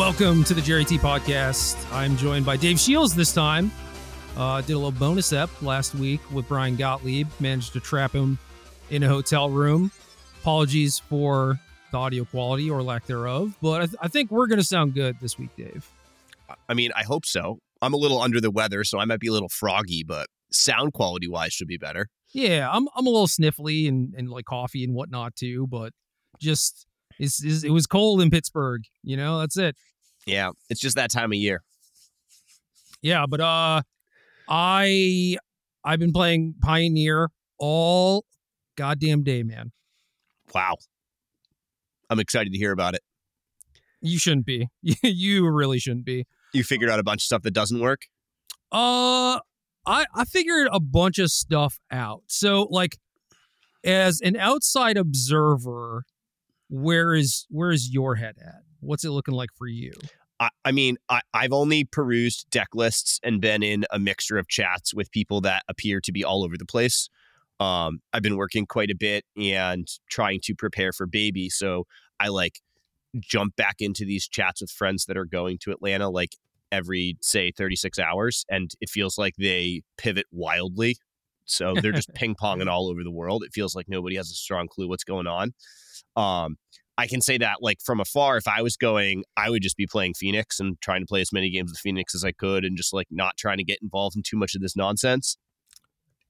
Welcome to the Gerry T podcast. I'm joined by Dave Shiels this time. Uh, did a little bonus ep last week with Brian Gottlieb. Managed to trap him in a hotel room. Apologies for the audio quality or lack thereof, but I, th- I think we're going to sound good this week, Dave. I mean, I hope so. I'm a little under the weather, so I might be a little froggy, but sound quality wise should be better. Yeah, I'm I'm a little sniffly and, and like coffee and whatnot too, but just it's, it's, it was cold in Pittsburgh. You know, that's it. Yeah, it's just that time of year. Yeah, but uh, I I've been playing Pioneer all goddamn day, man. Wow, I'm excited to hear about it. You shouldn't be. you really shouldn't be. You figured out a bunch of stuff that doesn't work. Uh, I I figured a bunch of stuff out. So like, as an outside observer, where is where is your head at? What's it looking like for you? I, I mean, I, I've only perused deck lists and been in a mixture of chats with people that appear to be all over the place. Um, I've been working quite a bit and trying to prepare for baby. So I like jump back into these chats with friends that are going to Atlanta like every, say, 36 hours. And it feels like they pivot wildly. So they're just ping ponging all over the world. It feels like nobody has a strong clue what's going on. Um, I can say that like from afar, if I was going, I would just be playing Phoenix and trying to play as many games with Phoenix as I could and just like not trying to get involved in too much of this nonsense.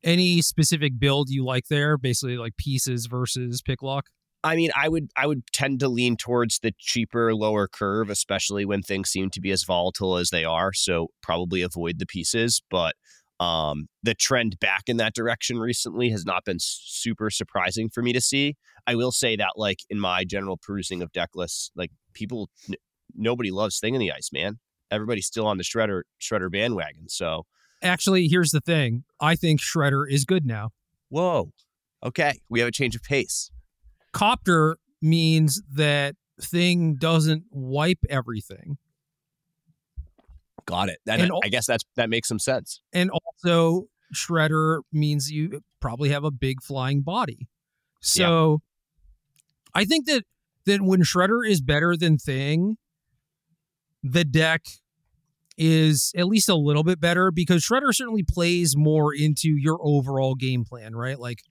Any specific build you like there? Basically, like pieces versus pick lock. I mean, I would I would tend to lean towards the cheaper, lower curve, especially when things seem to be as volatile as they are. So probably avoid the pieces, but um, the trend back in that direction recently has not been super surprising for me to see. I will say that, like in my general perusing of deck lists, like people, n- nobody loves Thing in the Ice, man. Everybody's still on the shredder shredder bandwagon. So Actually, here's the thing. I think Shredder is good now. whoa, okay, we have a change of pace. Copter means that thing doesn't wipe everything. Got it. That, And I guess that's that makes some sense. And also, Shredder means you probably have a big flying body. So I think that that when Shredder is better than Thing, the deck is at least a little bit better because Shredder certainly plays more into your overall game plan, right? Like,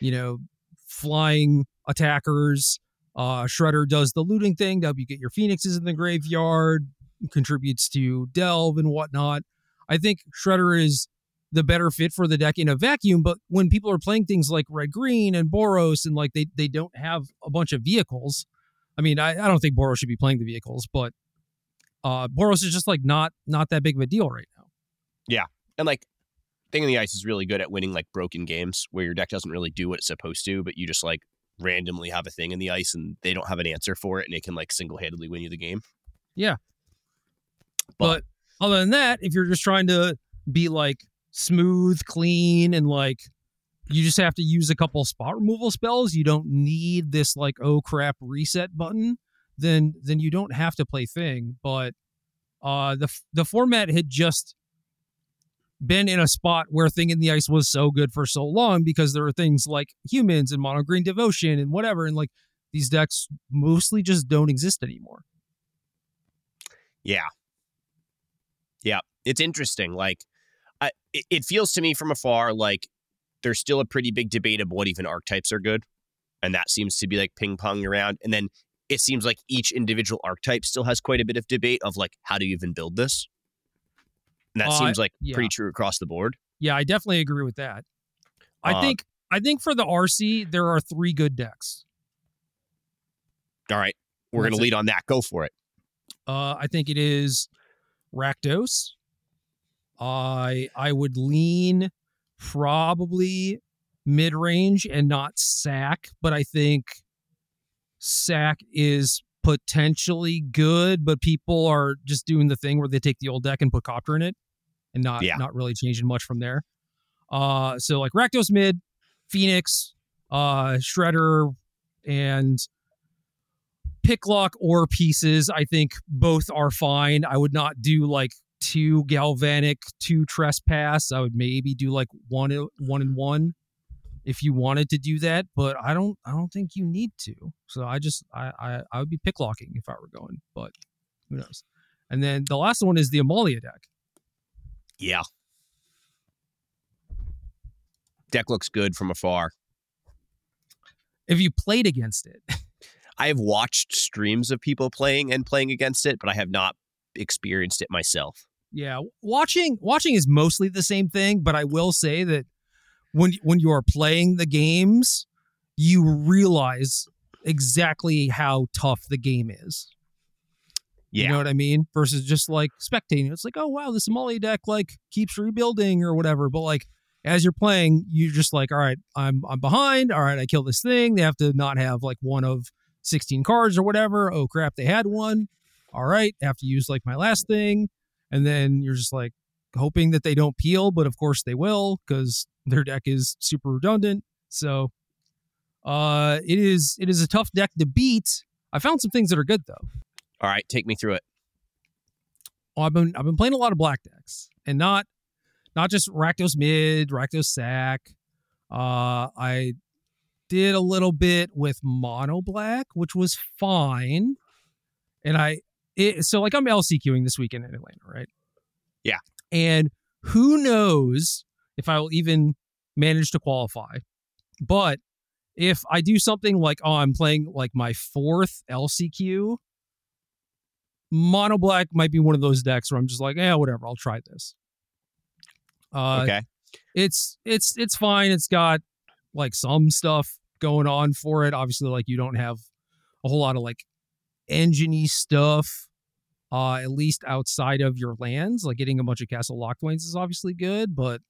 you know, flying attackers. Uh, Shredder does the looting thing help you get your phoenixes in the graveyard, contributes to delve and whatnot. I think Shredder is the better fit for the deck in a vacuum. But when people are playing things like red green and Boros and like they they don't have a bunch of vehicles. I mean, I, I don't think Boros should be playing the vehicles, but uh Boros is just like not not that big of a deal right now. Yeah, and like Thing in the Ice is really good at winning like broken games where your deck doesn't really do what it's supposed to, but you just like randomly have a thing in the ice and they don't have an answer for it and it can like single handedly win you the game. But other than that, if you're just trying to be like smooth, clean, and like you just have to use a couple spot removal spells, you don't need this like oh crap reset button. Then then you don't have to play thing. But uh, the the format had just been in a spot where Thing in the Ice was so good for so long because there are things like humans and mono green devotion and whatever, and like these decks mostly just don't exist anymore. Yeah. Yeah. It's interesting. Like, I, it, it feels to me from afar like there's still a pretty big debate of what even archetypes are good. And that seems to be like ping ponging around. And then it seems like each individual archetype still has quite a bit of debate of like, how do you even build this? And that Uh, seems like yeah. pretty true across the board. Yeah, I definitely agree with that. I Uh, think I think for the RC there are three good decks. All right. We're going to lead on that. Go for it. Uh, I think it is Rakdos. I I would lean probably mid range and not Sack, but I think Sack is potentially good, but people are just doing the thing where they take the old deck and put Copter in it, and not Yeah. not really changing much from there. Uh, so like Rakdos mid, Phoenix, uh, Shredder, and Picklock or pieces. I think both are fine. I would not do like two galvanic, two trespass. I would maybe do like one one and one if you wanted to do that, but I don't I don't think you need to. So I just I I, I would be picklocking if I were going. But Who knows? And then the last one is the Amalia deck. Yeah. Deck looks good from afar. If you played against it, I have watched streams of people playing and playing against it, but I have not experienced it myself. Yeah, watching watching is mostly the same thing, but I will say that when when you are playing the games, you realize exactly how tough the game is. Yeah. You know what I mean? Versus just like spectating. It's like, oh wow, this Amalia deck like keeps rebuilding or whatever. But like as you're playing, you're just like, all right, I'm I'm behind. All right, I kill this thing. They have to not have like one of 16 cards or whatever. Oh crap, they had one. All right, have to use like my last thing. And then you're just like hoping that they don't peel, but of course they will because their deck is super redundant. So uh it is it is a tough deck to beat. I found some things that are good though. All right, take me through it. Well, I've been I've been playing a lot of black decks and not not just Rakdos mid, Rakdos sack. Uh I did a little bit with mono black, which was fine. And I it, so like I'm LCQing this weekend in Atlanta, right? Yeah. And who knows if I will even manage to qualify. But if I do something like, oh, I'm playing like my fourth LCQ, mono black might be one of those decks where I'm just like, yeah, whatever, I'll try this. Uh, okay. It's it's it's fine. It's got like some stuff going on for it. Obviously, like you don't have a whole lot of like enginey stuff. Uh, at least outside of your lands, like getting a bunch of castle Locthwains is obviously good, but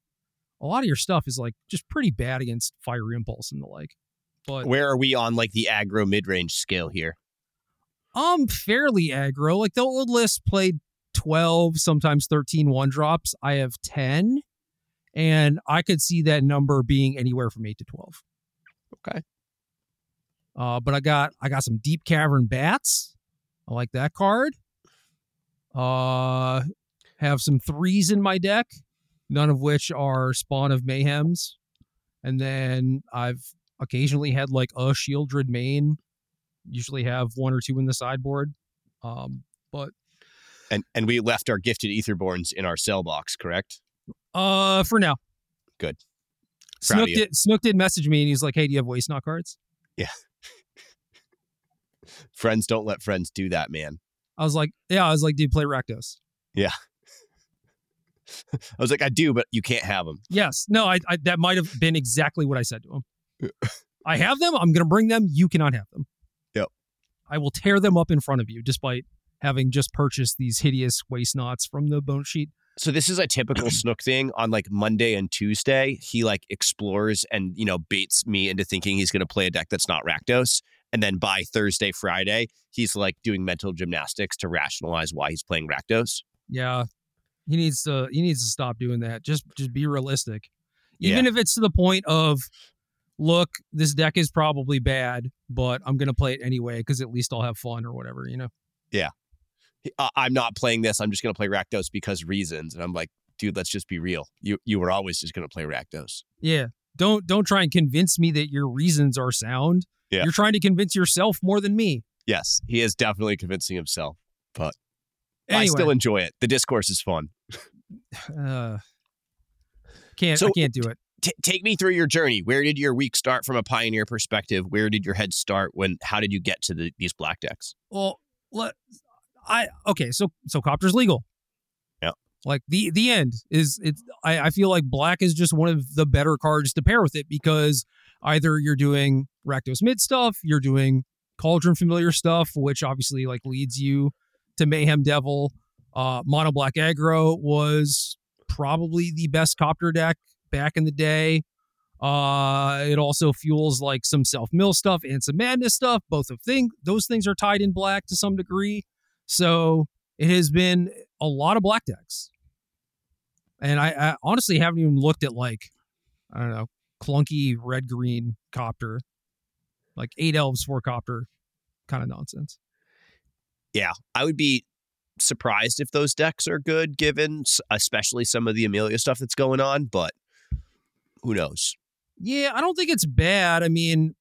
a lot of your stuff is like just pretty bad against Fiery Impulse and the like. But Where are we on like the aggro mid range scale here? um fairly aggro. Like the old list played 12, sometimes 13 one drops. I have 10. And I could see that number being anywhere from 8 to 12. Okay. Uh, but I got I got some deep cavern bats. I like that card. Uh have some threes in my deck, none of which are spawn of mayhems. And then I've occasionally had like a Sheoldred main. Usually have one or two in the sideboard. Um, but And and we left our gifted Aetherborns in our cell box, correct? uh for now. Good. Snook did, Snook did message me and he's like, Hey, do you have waste not cards? Yeah. friends don't let friends do that, man. I was like, Yeah, I was like, do you play Rakdos. Yeah. I was like, I do, but you can't have them. Yes. No, I, I that might have been exactly what I said to him. I have them. I'm going to bring them. You cannot have them. Yep. I will tear them up in front of you, despite having just purchased these hideous Waste Nots from the bone sheet. So this is a typical Snook thing on like Monday and Tuesday. He like explores and you know baits me into thinking he's going to play a deck that's not Rakdos, and then by Thursday, Friday, he's like doing mental gymnastics to rationalize why he's playing Rakdos. Yeah, he needs to. He needs to stop doing that. Just, just be realistic. Even if it's to the point of, look, this deck is probably bad, but I'm going to play it anyway because at least I'll have fun or whatever. You know. He- I'm not playing this. I'm just going to play Rakdos because reasons. And I'm like, dude, let's just be real. You you were always just going to play Rakdos. Yeah. Don't don't try and convince me that your reasons are sound. Yeah. You're trying to convince yourself more than me. Yes, he is definitely convincing himself. But I still enjoy it. The discourse is fun. uh, can't So- I can't do it. T- take me through your journey. Where did your week start from a pioneer perspective? Where did your head start? When? How did you get to the, these black decks? Well, let I okay. So so copter's legal. Yeah. Like the the end is it's. I I feel like black is just one of the better cards to pair with it because either you're doing Rakdos mid stuff, you're doing Cauldron familiar stuff, which obviously like leads you to Mayhem Devil. Uh, Mono Black Aggro was probably the best copter deck back in the day. Uh, it also fuels like some self mill stuff and some madness stuff. Both of thing those things are tied in black to some degree. So it has been a lot of black decks. And I, I honestly haven't even looked at like I don't know clunky red green copter, like eight elves four copter, kind of nonsense. Yeah, I would be surprised if those decks are good, given especially some of the Amalia stuff that's going on. But who knows? Yeah, I don't think it's bad. I mean,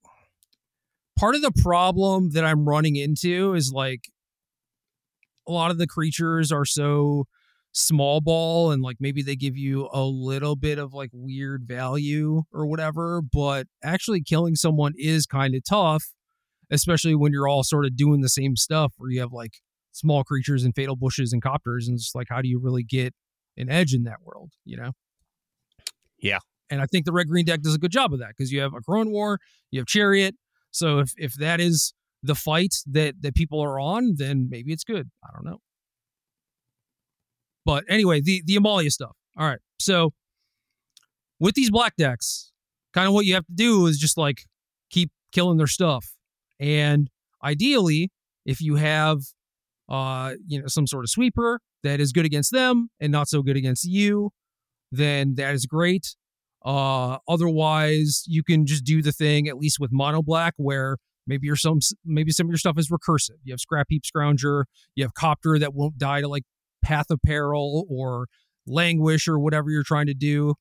part of the problem that I'm running into is like a lot of the creatures are so small ball and like maybe they give you a little bit of like weird value or whatever, but actually killing someone is kind of tough, especially when you're all sort of doing the same stuff where you have like small creatures and fatal pushes and copters and it's like how do you really get an edge in that world, you know? Yeah. And I think the red green deck does a good job of that because you have a Crone War, you have Chariot. So if if that is the fight that that people are on, then maybe it's good. I don't know. But anyway, the the Amalia stuff. All right. So with these black decks, kind of what you have to do is just like keep killing their stuff. And ideally, if you have uh, you know, some sort of sweeper that is good against them and not so good against you, then that is great. Uh, otherwise, you can just do the thing at least with mono black where maybe your some maybe some of your stuff is recursive. You have scrap heap scrounger, you have copter that won't die to like path of peril or languish or whatever you're trying to do.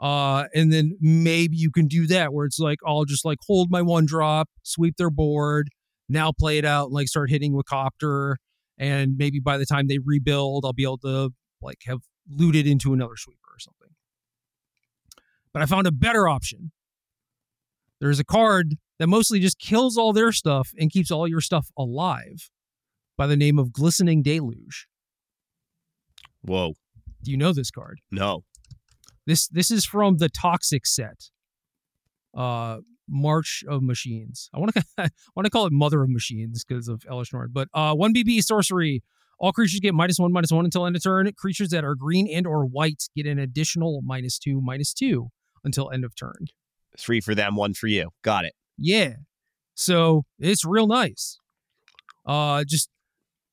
Uh, and then maybe you can do that where it's like I'll just like hold my one drop, sweep their board, now play it out, and like start hitting with copter, and maybe by the time they rebuild, I'll be able to like have looted into another sweeper or something. But I found a better option. There's a card that mostly just kills all their stuff and keeps all your stuff alive by the name of Glistening Deluge. Whoa. Do you know this card? No. This this is from the Toxic set. Uh March of Machines. I want to I want to call it Mother of Machines because of Elesh Norn. But uh one BB sorcery. All creatures get minus one, minus one until end of turn. Creatures that are green and or white get an additional minus two, minus two until end of turn. Three for them, one for you. Got it. Yeah. So it's real nice. Uh just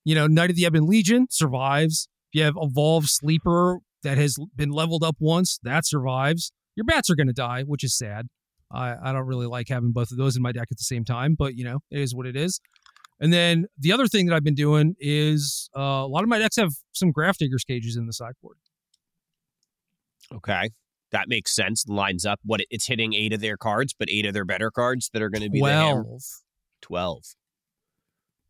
you know, Knight of the Ebon Legion survives. If you have Evolved Sleeper that has been leveled up once, that survives. Your bats are gonna die, which is sad. I, I don't really like having both of those in my deck at the same time, but you know, it is what it is. And then the other thing that I've been doing is uh, a lot of my decks have some Grafdigger's cages in the sideboard. Okay. That makes sense. Lines up. What it's hitting eight of their cards, but eight of their better cards that are going to be Twelve. the Twelve.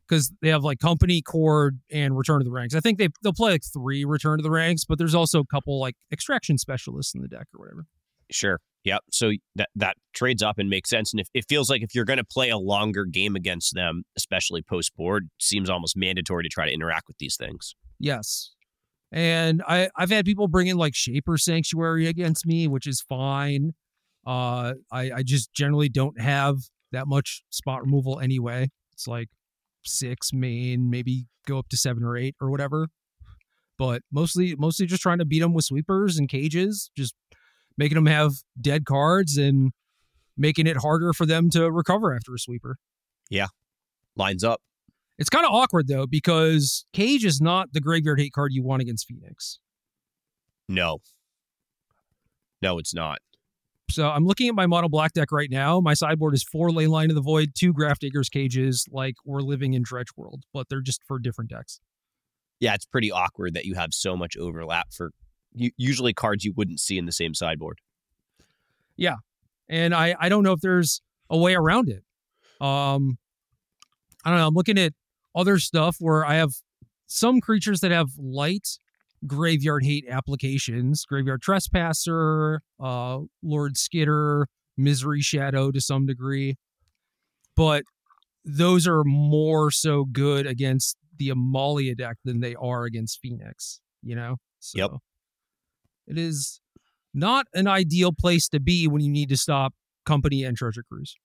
because they have like company cord and return to the ranks. I think they they'll play like three return to the ranks, but there's also a couple like extraction specialists in the deck or whatever. Sure. Yep. So that that trades up and makes sense. And if it feels like if you're going to play a longer game against them, especially post board, seems almost mandatory to try to interact with these things. Yes. And I, I've had people bring in like Shaper Sanctuary against me, which is fine. Uh I, I just generally don't have that much spot removal anyway. It's like six main, maybe go up to seven or eight or whatever. But mostly mostly just trying to beat them with sweepers and cages, just making them have dead cards and making it harder for them to recover after a sweeper. Yeah, lines up. It's kind of awkward though because Cage is not the graveyard hate card you want against Phoenix. No. No, it's not. So I'm looking at my model black deck right now. My sideboard is four Leyline of the Void, two Grafdigger's Cages, like we're living in Dredge World, but they're just for different decks. Yeah, it's pretty awkward that you have so much overlap for usually cards you wouldn't see in the same sideboard. Yeah. And I, I don't know if there's a way around it. Um, I don't know. I'm looking at other stuff where I have some creatures that have light graveyard hate applications, graveyard trespasser, uh, Lord Skitter, Misery Shadow to some degree, but those are more so good against the Amalia deck than they are against Phoenix. You know, so Yep. it is not an ideal place to be when you need to stop company and treasure cruise.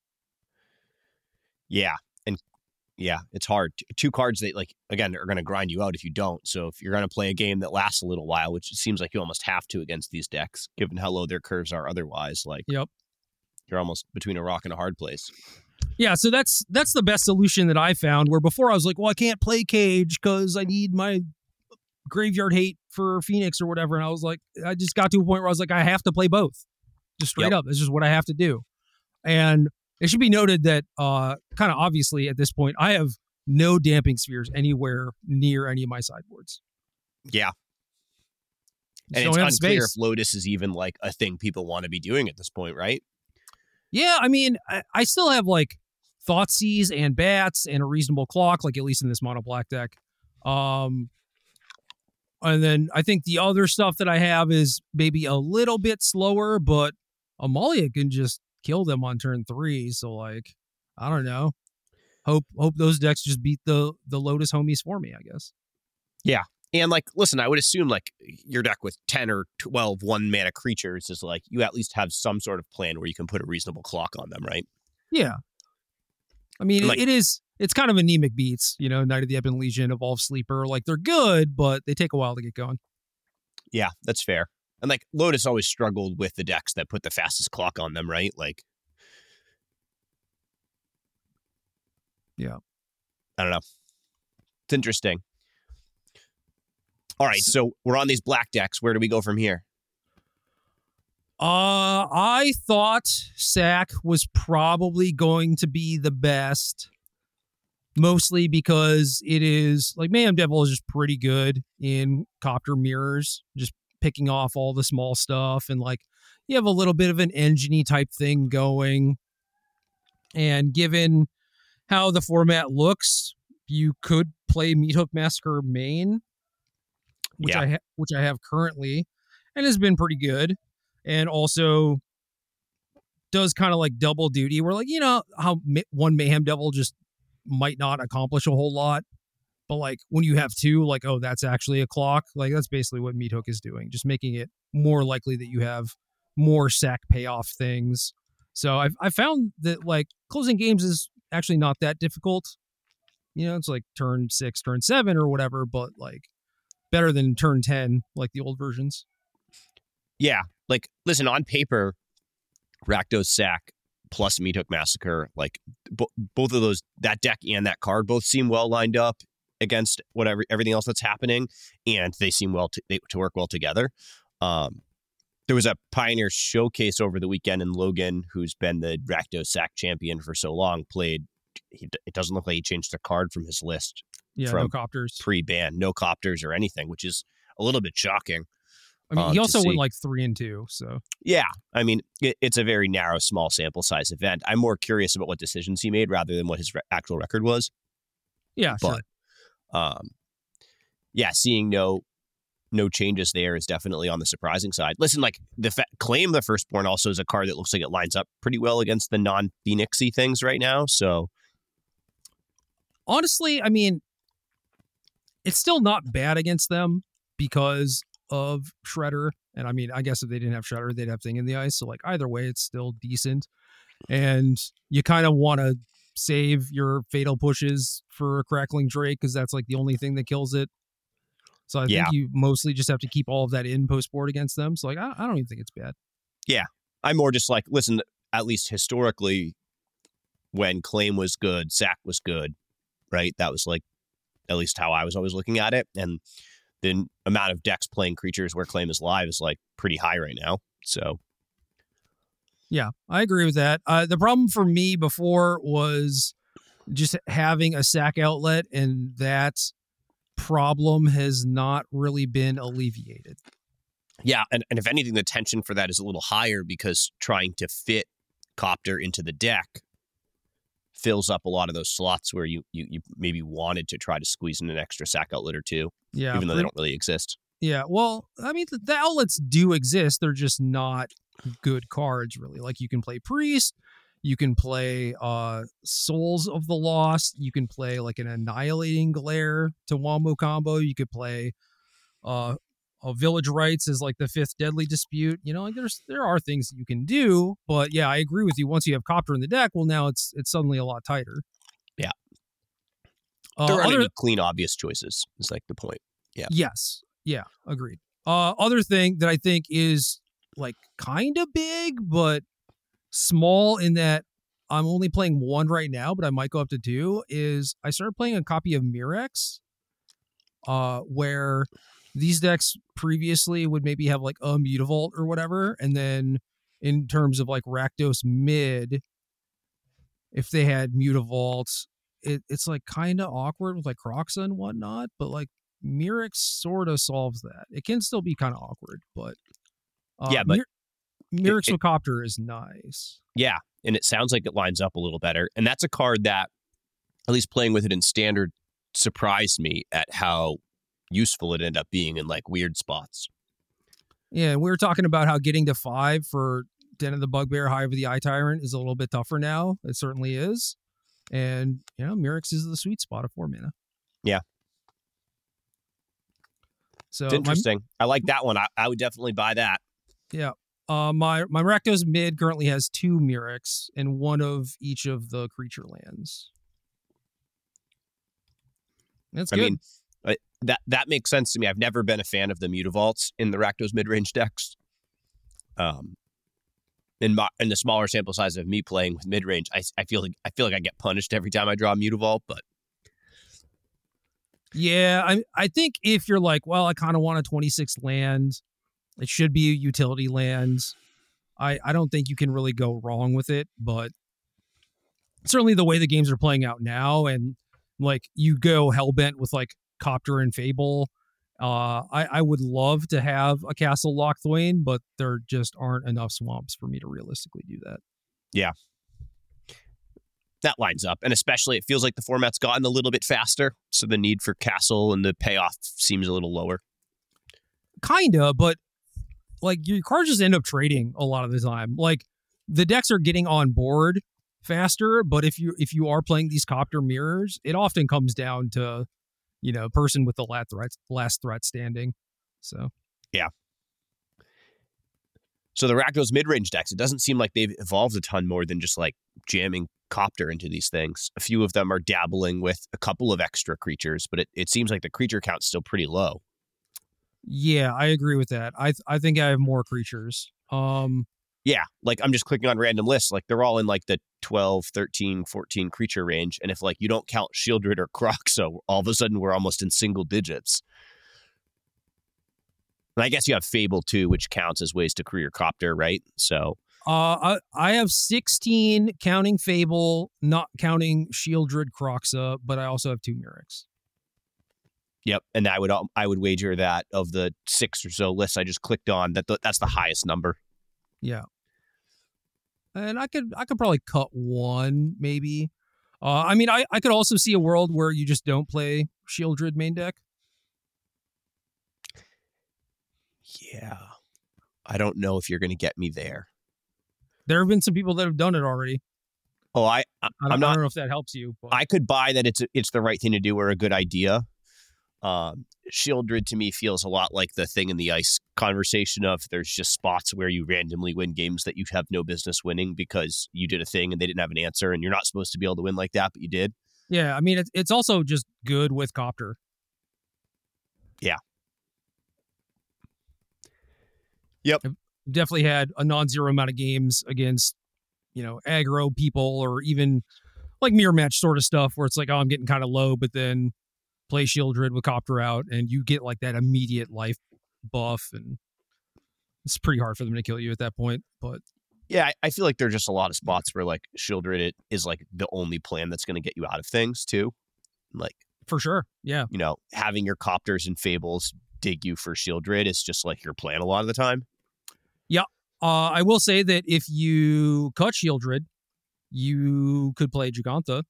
Yeah. Yeah, it's hard. Two cards that like again are going to grind you out if you don't. So if you're going to play a game that lasts a little while, which it seems like you almost have to against these decks, given how low their curves are otherwise, like Yep. you're almost between a rock and a hard place. Yeah, so that's that's the best solution that I found. Where before I was like, well, I can't play Cage because I need my graveyard hate for Phoenix or whatever, and I was like, I just got to a point where I was like, I have to play both, just straight Yep. up. It's just what I have to do. And it should be noted that, uh, kind of obviously at this point, I have no damping spheres anywhere near any of my sideboards. Yeah. And it's unclear space. if Lotus is even like a thing people want to be doing at this point, right? Yeah, I mean, I, I still have like Thoughtseize and Bats and a reasonable clock, like at least in this mono black deck. Um, and then I think the other stuff that I have is maybe a little bit slower, but Amalia can just kill them on turn three. So like, I don't know. Hope hope those decks just beat the the Lotus homies for me. I guess. Yeah, and like, listen, I would assume like your deck with 10 or 12 one mana creatures is like you at least have some sort of plan where you can put a reasonable clock on them, right? Yeah. I mean, Like- it is. It's kind of anemic beats, you know. Knight of the Ebon Legion, Evolve Sleeper, like they're good, but they take a while to get going. Yeah, that's fair. And like Lotus always struggled with the decks that put the fastest clock on them, right? Like, Yeah. I don't know. It's interesting. All right, so we're on these black decks. Where do we go from here? Uh, I thought Sack was probably going to be the best, mostly because it is like Mayhem Devil is just pretty good in copter mirrors, just picking off all the small stuff, and like you have a little bit of an engine type thing going. And given how the format looks, you could play Meat Hook Massacre main, which Yeah. I ha- which I have currently, and has been pretty good and also does kind of like double duty where like you know how one mayhem devil just might not accomplish a whole lot but like when you have two like oh that's actually a clock like that's basically what meat hook is doing just making it more likely that you have more sack payoff things. So i've i found that like closing games is actually not that difficult. You know it's like turn six turn seven or whatever but like better than turn 10 like the old versions. Yeah, like listen, on paper, Rakdos Sack plus Meat Hook Massacre, like bo- both of those, that deck and that card both seem well lined up against whatever everything else that's happening, and they seem well to, they, to work well together. Um, there was a Pioneer showcase over the weekend, and Logan, who's been the Rakdos Sack champion for so long, played. He, it doesn't look like he changed a card from his list yeah no copters pre-ban, no copters or anything, which is a little bit shocking. I mean, um, he also see. went like three and two. So Yeah, I mean, it, it's a very narrow, small sample size event. I'm more curious about what decisions he made rather than what his re- actual record was. yeah, sure. Um, yeah, seeing no no changes there is definitely on the surprising side. Listen, like the fa- claim the firstborn also is a card that looks like it lines up pretty well against the non Phoenixy things right now. So Honestly, I mean, it's still not bad against them because of Shredder. And I mean, I guess if they didn't have Shredder, they'd have Thing in the Ice. So like either way, it's still decent. And you kind of want to save your fatal pushes for a crackling Drake because that's like the only thing that kills it. So I Yeah. think you mostly just have to keep all of that in post board against them. So like I, I don't even think it's bad. Yeah, I'm more just like, listen, at least historically, when claim was good, sack was good, right? That was like at least how I was always looking at it. And the amount of decks playing creatures where claim is live is like pretty high right now. So Yeah, I agree with that. Uh, the problem for me before was just having a sack outlet, and that problem has not really been alleviated. yeah, and, and if anything, the tension for that is a little higher because trying to fit copter into the deck fills up a lot of those slots where you you, you maybe wanted to try to squeeze in an extra sack outlet or two, Yeah, even though they don't really exist. yeah. Well, I mean, the, the outlets do exist. They're just not good cards, really. Like you can play priest, you can play uh souls of the lost, you can play like an annihilating glare to wombo combo. You could play uh uh, village rites is like the fifth deadly dispute. You know, like there's there are things that you can do, but yeah, I agree with you. Once you have copter in the deck, well, now it's it's suddenly a lot tighter. Yeah. Uh, there aren't other- any clean, obvious choices. Is like the point. Yeah. Yes. Yeah. Agreed. Uh, other thing that I think is like kind of big, but small in that I'm only playing one right now, but I might go up to two. Is I started playing a copy of Mirrex, uh, where these decks previously would maybe have like a Mutavault or whatever, and then in terms of like Rakdos mid, if they had Mutavault, it, it's like kind of awkward with like Kroxa and whatnot, but like Mirrex sort of solves that. It can still be kind of awkward, but uh, Yeah, but Mir- Mirrex it- Copter is nice. Yeah, and it sounds like it lines up a little better. And that's a card that, at least playing with it in standard, surprised me at how useful it ended up being in like weird spots. Yeah, we were talking about how getting to five for Den of the Bugbear, Hive of the Eye Tyrant is a little bit tougher now. It certainly is. And, you know, Mirrex is the sweet spot of four mana. Yeah. So It's my- interesting. I like that one. I, I would definitely buy that. Yeah. Uh, my my Rakdos mid currently has two Mirrex and one of each of the creature lands. That's I good. mean, I, that that makes sense to me. I've never been a fan of the Mutavaults in the Rakdos mid range decks. Um, in my in the smaller sample size of me playing with mid range, I, I feel like I feel like I get punished every time I draw a Mutavault. But yeah, I I think if you're like, well, I kind of want a 26 land, it should be utility lands. I I don't think you can really go wrong with it, but certainly the way the games are playing out now, and like you go hellbent with like Copter and Fable. Uh, I, I would love to have a Castle Locthwain, but there just aren't enough swamps for me to realistically do that. Yeah. That lines up, and especially it feels like the format's gotten a little bit faster, so the need for castle and the payoff seems a little lower. Kinda, but like your cards just end up trading a lot of the time. Like the decks are getting on board faster, but if you if you are playing these copter mirrors, it often comes down to you know person with the last threat last threat standing. So yeah. So the Rakdos mid range decks, it doesn't seem like they've evolved a ton more than just like jamming copter into these things. A few of them are dabbling with a couple of extra creatures, but it, it seems like the creature count's still pretty low. Yeah, I agree with that. I th- I think I have more creatures. Um Yeah, like I'm just clicking on random lists, like they're all in like the 12, 13, 14 creature range. And if like you don't count Sheoldred or Kroxa, all of a sudden we're almost in single digits. And I guess you have Fable too, which counts as ways to career copter, right? So Uh, I, I have 16 counting Fable, not counting Sheoldred Kroxa, but I also have two Mirrex. Yep, and I would um, I would wager that of the six or so lists I just clicked on, that the, that's the highest number. Yeah. And I could I could probably cut one maybe. Uh, I mean, I, I could also see a world where you just don't play Sheoldred main deck. Yeah, I don't know if you're going to get me there. There have been some people that have done it already. Oh, I I- I don't, I'm I not. don't know if that helps you. But I could buy that it's it's the right thing to do or a good idea. Um, Sheoldred to me feels a lot like the thing in the ice conversation of there's just spots where you randomly win games that you have no business winning because you did a thing and they didn't have an answer and you're not supposed to be able to win like that, but you did. yeah, I mean, it's it's also just good with Copter. Yeah. Yep. Definitely had a non-zero amount of games against you know aggro people or even like mirror match sort of stuff where it's like oh i'm getting kind of low but then play Sheoldred with copter out and you get like that immediate life buff and it's pretty hard for them to kill you at that point but Yeah, I, I feel like there's just a lot of spots where like Sheoldred it is like the only plan that's going to get you out of things too. Like for sure yeah you know having your copters and fables dig you for Sheoldred is just like your plan a lot of the time. Yeah, uh i will say that if you cut Sheoldred you could play giganta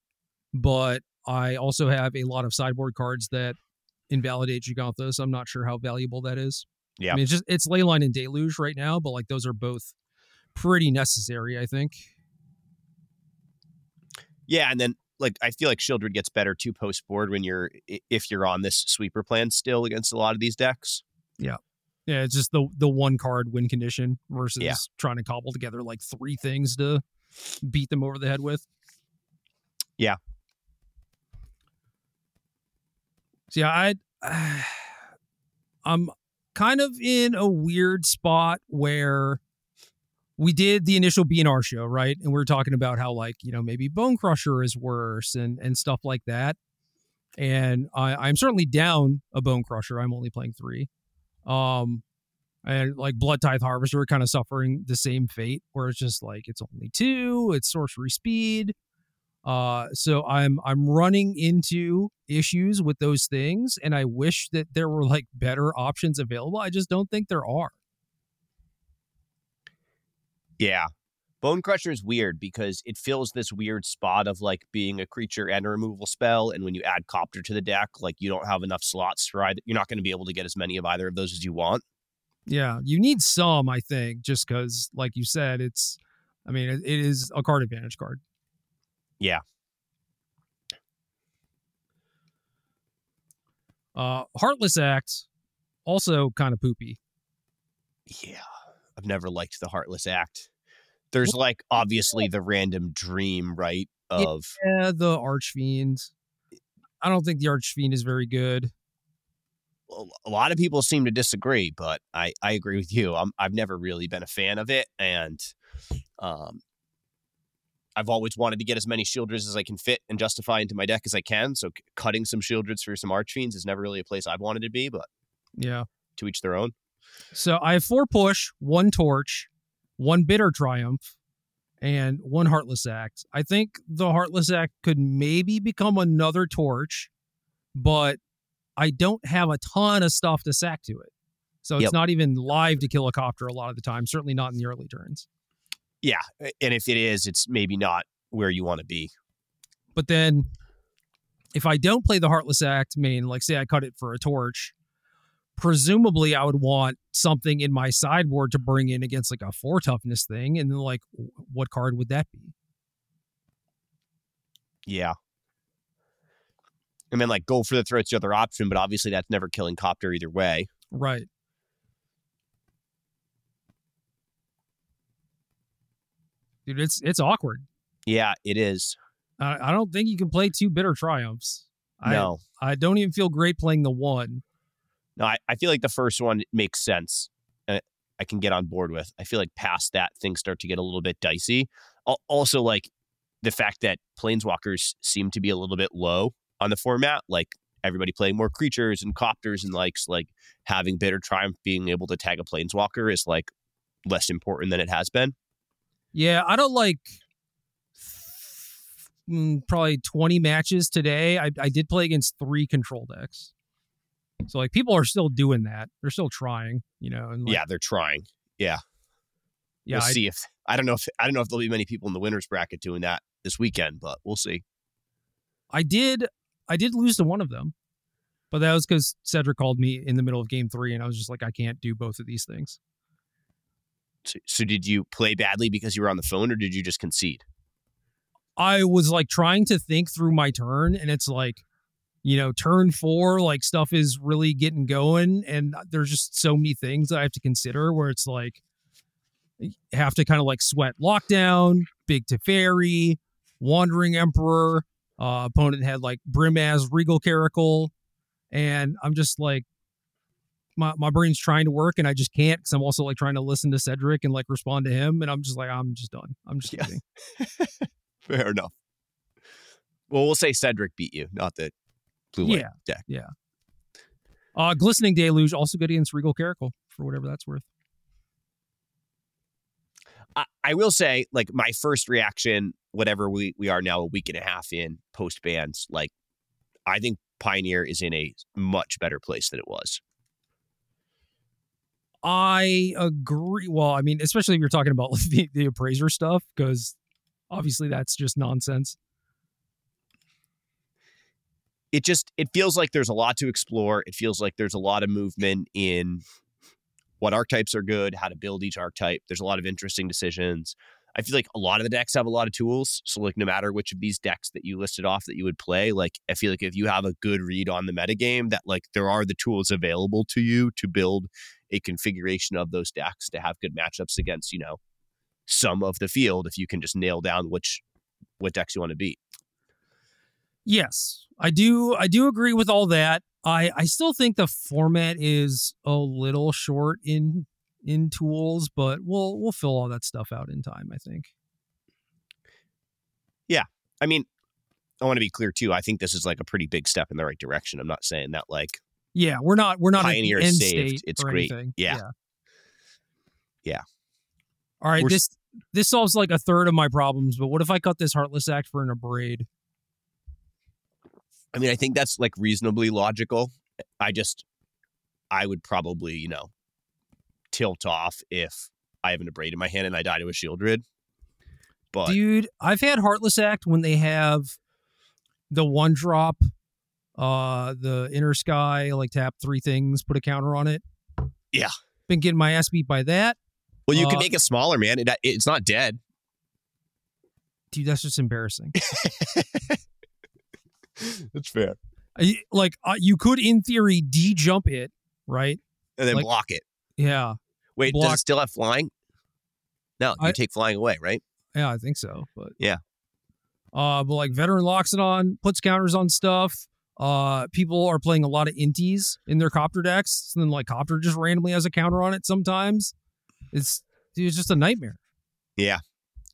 but i also have a lot of sideboard cards that invalidate giganta so i'm not sure how valuable that is Yeah. I mean, it's just it's Leyline and Deluge right now, but like those are both pretty necessary, I think. Yeah, and then like I feel like Sheoldred gets better too post board when you're if you're on this sweeper plan still against a lot of these decks. Yeah. Yeah, it's just the the one card win condition versus Yeah. trying to cobble together like three things to beat them over the head with. Yeah. So yeah, I I'm kind of in a weird spot where we did the initial BNR show, right? And we are talking about how like, you know, maybe Bone Crusher is worse and and stuff like that. And I, I'm certainly down a Bone Crusher. I'm only playing three. Um and like Bloodtithe Harvester kind of suffering the same fate where it's just like it's only two, it's sorcery speed. Uh so I'm I'm running into issues with those things and I wish that there were like better options available. I just don't think there are. Yeah. Bone Crusher is weird because it fills this weird spot of like being a creature and a removal spell. And when you add Copter to the deck, like you don't have enough slots for either. You're not going to be able to get as many of either of those as you want. Yeah, you need some, I think, just because, like you said, it's. I mean, it, it is a card advantage card. Yeah. Uh, Heartless Act, also kind of poopy. Yeah, I've never liked the Heartless Act. There's like obviously the random dream, right? Of Yeah, the Archfiend. I don't think the Archfiend is very good. a lot of people seem to disagree, but I I agree with you. I'm I've never really been a fan of it, and um, I've always wanted to get as many Sheoldreds as I can fit and justify into my deck as I can. So c- cutting some Sheoldreds for some Archfiends is never really a place I've wanted to be, but Yeah. to each their own. So I have four push, one torch, one bitter triumph, and one heartless act. I think the heartless act could maybe become another torch, but I don't have a ton of stuff to sack to it. So it's Yep. not even live to kill a copter a lot of the time, certainly not in the early turns. Yeah, and if it is, it's maybe not where you want to be. But then if I don't play the Heartless Act main, like say I cut it for a torch, presumably I would want something in my sideboard to bring in against like a four toughness thing. And then like what card would that be? Yeah. And then like go for the throat's the other option, but obviously that's never killing Copter either way. Right. Dude, it's it's awkward. Yeah, it is. I, I don't think you can play two bitter triumphs. No. I don't even feel great playing the one. No, I, I feel like the first one makes sense. Uh, I can get on board with. I feel like past that, things start to get a little bit dicey. Also, like the fact that planeswalkers seem to be a little bit low on the format, like everybody playing more creatures and copters and likes like having bitter triumph being able to tag a planeswalker is like less important than it has been. Yeah, I don't like mm, probably 20 matches today. I, I did play against three control decks. So like people are still doing that. They're still trying, you know. And like, yeah, they're trying. yeah. we'll I, see if I don't know if I don't know if there'll be many people in the winners bracket doing that this weekend, but we'll see. I did I did lose to one of them, but that was because Cedric called me in the middle of game three, and I was just like, I can't do both of these things. So, did you play badly because you were on the phone, or did you just concede? I was like trying to think through my turn, and it's like, you know, turn four, like stuff is really getting going, and there's just so many things that I have to consider where it's like, have to kind of like sweat lockdown, big Teferi, wandering emperor. Uh, opponent had like Brimaz, Regal Caracal, and I'm just like, my my brain's trying to work, and I just can't because I'm also like trying to listen to Cedric and like respond to him, and I'm just like, I'm just done. I'm just Yeah. Fair enough. Well, we'll say Cedric beat you, not the blue white Yeah. deck. Uh, Glistening Deluge also good against Regal Caracal for whatever that's worth. I, I will say, like my first reaction, whatever we we are now a week and a half in post bans, like I think Pioneer is in a much better place than it was. I agree. Well, I mean, especially if you're talking about the, the appraiser stuff, because obviously that's just nonsense. It just it feels like there's a lot to explore. It feels like there's a lot of movement in what archetypes are good, how to build each archetype. There's a lot of interesting decisions. I feel like a lot of the decks have a lot of tools. So like no matter which of these decks that you listed off that you would play, like I feel like if you have a good read on the metagame, that like there are the tools available to you to build a configuration of those decks to have good matchups against, you know, some of the field if you can just nail down which what decks you want to beat. Yes, I do. I do agree with all that. I I still think the format is a little short in in tools, but we'll we'll fill all that stuff out in time. I think. Yeah. I mean, I want to be clear too. I think this is like a pretty big step in the right direction. I'm not saying that like Yeah, we're not we're not Pioneer end saved. state It's great. anything. Yeah. Yeah. All right, We're this this solves like a third of my problems, but what if I cut this Heartless Act for an abrade? I mean, I think that's like reasonably logical. I just, I would probably, you know, tilt off if I have an abrade in my hand and I die to a Sheoldred. But Dude, I've had Heartless Act when they have the one drop, uh, the inner sky, like tap three things, put a counter on it. Yeah. Been getting my ass beat by that. well, you uh, can make it smaller, man. It, it's not dead. Dude, that's just embarrassing. That's fair. Like, uh, you could, in theory, de jump it, right? And then Like- block it. Yeah. Wait, does it still have flying? No, you I- take flying away, right? Yeah, I think so. But Yeah. Uh, but like veteran locks it on, puts counters on stuff. Uh, people are playing a lot of Intis in their copter decks, and then like copter just randomly has a counter on it sometimes. It's dude, it's just a nightmare. Yeah,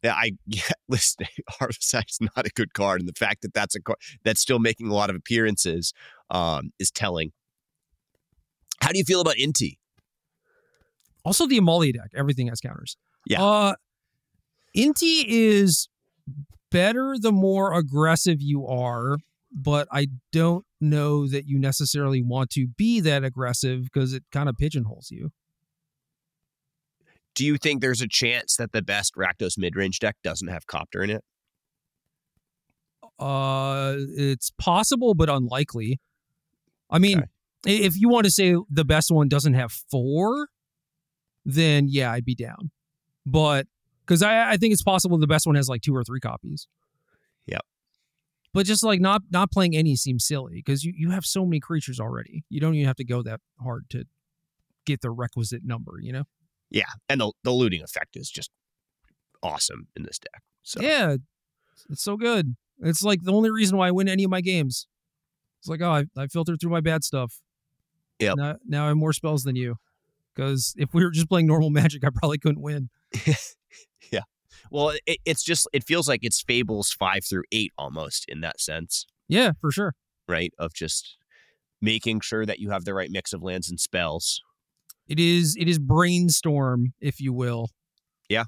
Yeah, I yeah, listen. Is not a good card, and the fact that that's a card that's still making a lot of appearances um, is telling. How do you feel about Inti? Also, the Amalia deck, everything has counters. Yeah. Uh, Inti is better the more aggressive you are, but I don't know that you necessarily want to be that aggressive because it kind of pigeonholes you. Do you think there's a chance that the best Rakdos midrange deck doesn't have Copter in it? Uh, it's possible, but unlikely. I mean, Okay. if you want to say the best one doesn't have four, then yeah, I'd be down. But because I, I think it's possible the best one has like two or three copies. Yep. But just like not not playing any seems silly because you, you have so many creatures already. You don't even have to go that hard to get the requisite number, you know? Yeah, and the the looting effect is just awesome in this deck. So Yeah, it's so good. It's like the only reason why I win any of my games. It's like, oh, I, I filtered through my bad stuff. Yeah. Now, now I have more spells than you. Because if we were just playing normal Magic, I probably couldn't win. Yeah. Well, it, it's just it feels like it's Fables five through eight almost in that sense, Yeah, for sure. right? Of just making sure that you have the right mix of lands and spells. It is it is brainstorm, if you will. Yeah.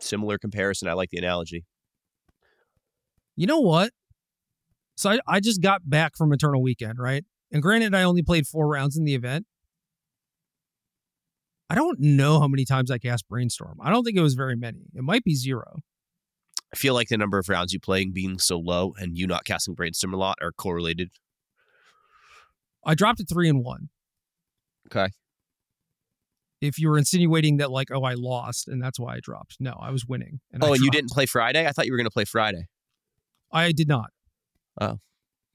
Similar comparison. I like the analogy. You know what? So I, I just got back from Eternal Weekend, right? And granted, I only played four rounds in the event. I don't know how many times I cast Brainstorm. I don't think it was very many. It might be zero. I feel like the number of rounds you playing being so low and you not casting brainstorm a lot are correlated. I dropped it three and one. Okay. If you were insinuating that, like, oh, I lost and that's why I dropped. No, I was winning. And I oh, and you didn't play Friday? I thought you were going to play Friday. I did not. Oh,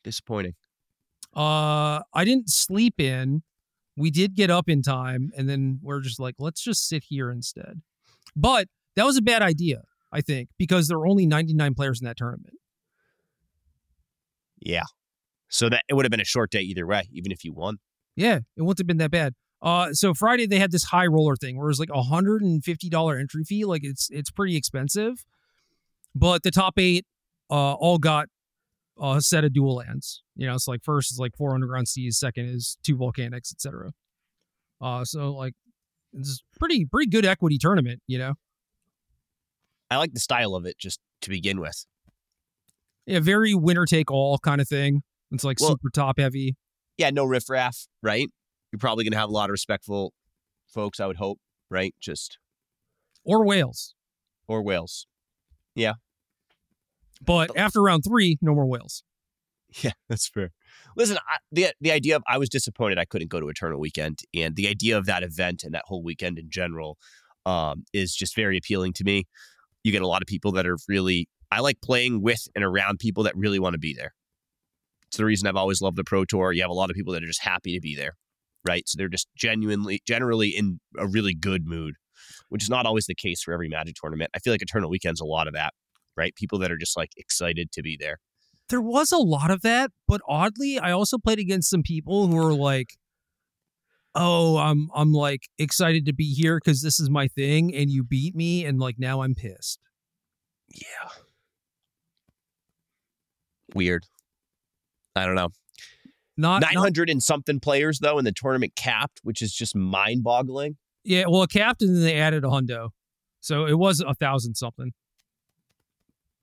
disappointing. Uh, I didn't sleep in. We did get up in time, and then we're just like, let's just sit here instead. But that was a bad idea, I think, because there were only 99 players in that tournament. Yeah. So that it would have been a short day either way, even if you won. Yeah, it wouldn't have been that bad. Uh, so Friday they had this high roller thing where it was like a hundred and fifty dollar entry fee. Like it's it's pretty expensive, but the top eight uh all got a set of dual lands. You know, it's like first is like four underground seas, second is two volcanics, etc. Uh, so like it's pretty pretty good equity tournament. You know, I like the style of it just to begin with. yeah, very winner take all kind of thing. It's like Well- super top heavy. Yeah, no riffraff, right? You're probably going to have a lot of respectful folks, I would hope, right? Just, Or whales, or whales. But after round three, no more whales. Yeah, that's fair. Listen, I, the the idea of I was disappointed I couldn't go to Eternal Weekend, and the idea of that event and that whole weekend in general um, is just very appealing to me. You get a lot of people that are really. I like playing with and around people that really want to be there. It's the reason I've always loved the Pro Tour. You have a lot of people that are just happy to be there, right? So they're just genuinely, generally in a really good mood, which is not always the case for every Magic tournament. I feel like Eternal Weekend's a lot of that, right? People that are just like excited to be there. there was a lot of that, but oddly, I also played against some people who were like, "Oh, I'm I'm like excited to be here because this is my thing, and you beat me, and like now I'm pissed." Yeah. Weird. I don't know. Not, not 900 and something players, though, in the tournament capped, which is just mind boggling. yeah. Well, a captain, and they added a hundo, so it was a thousand something.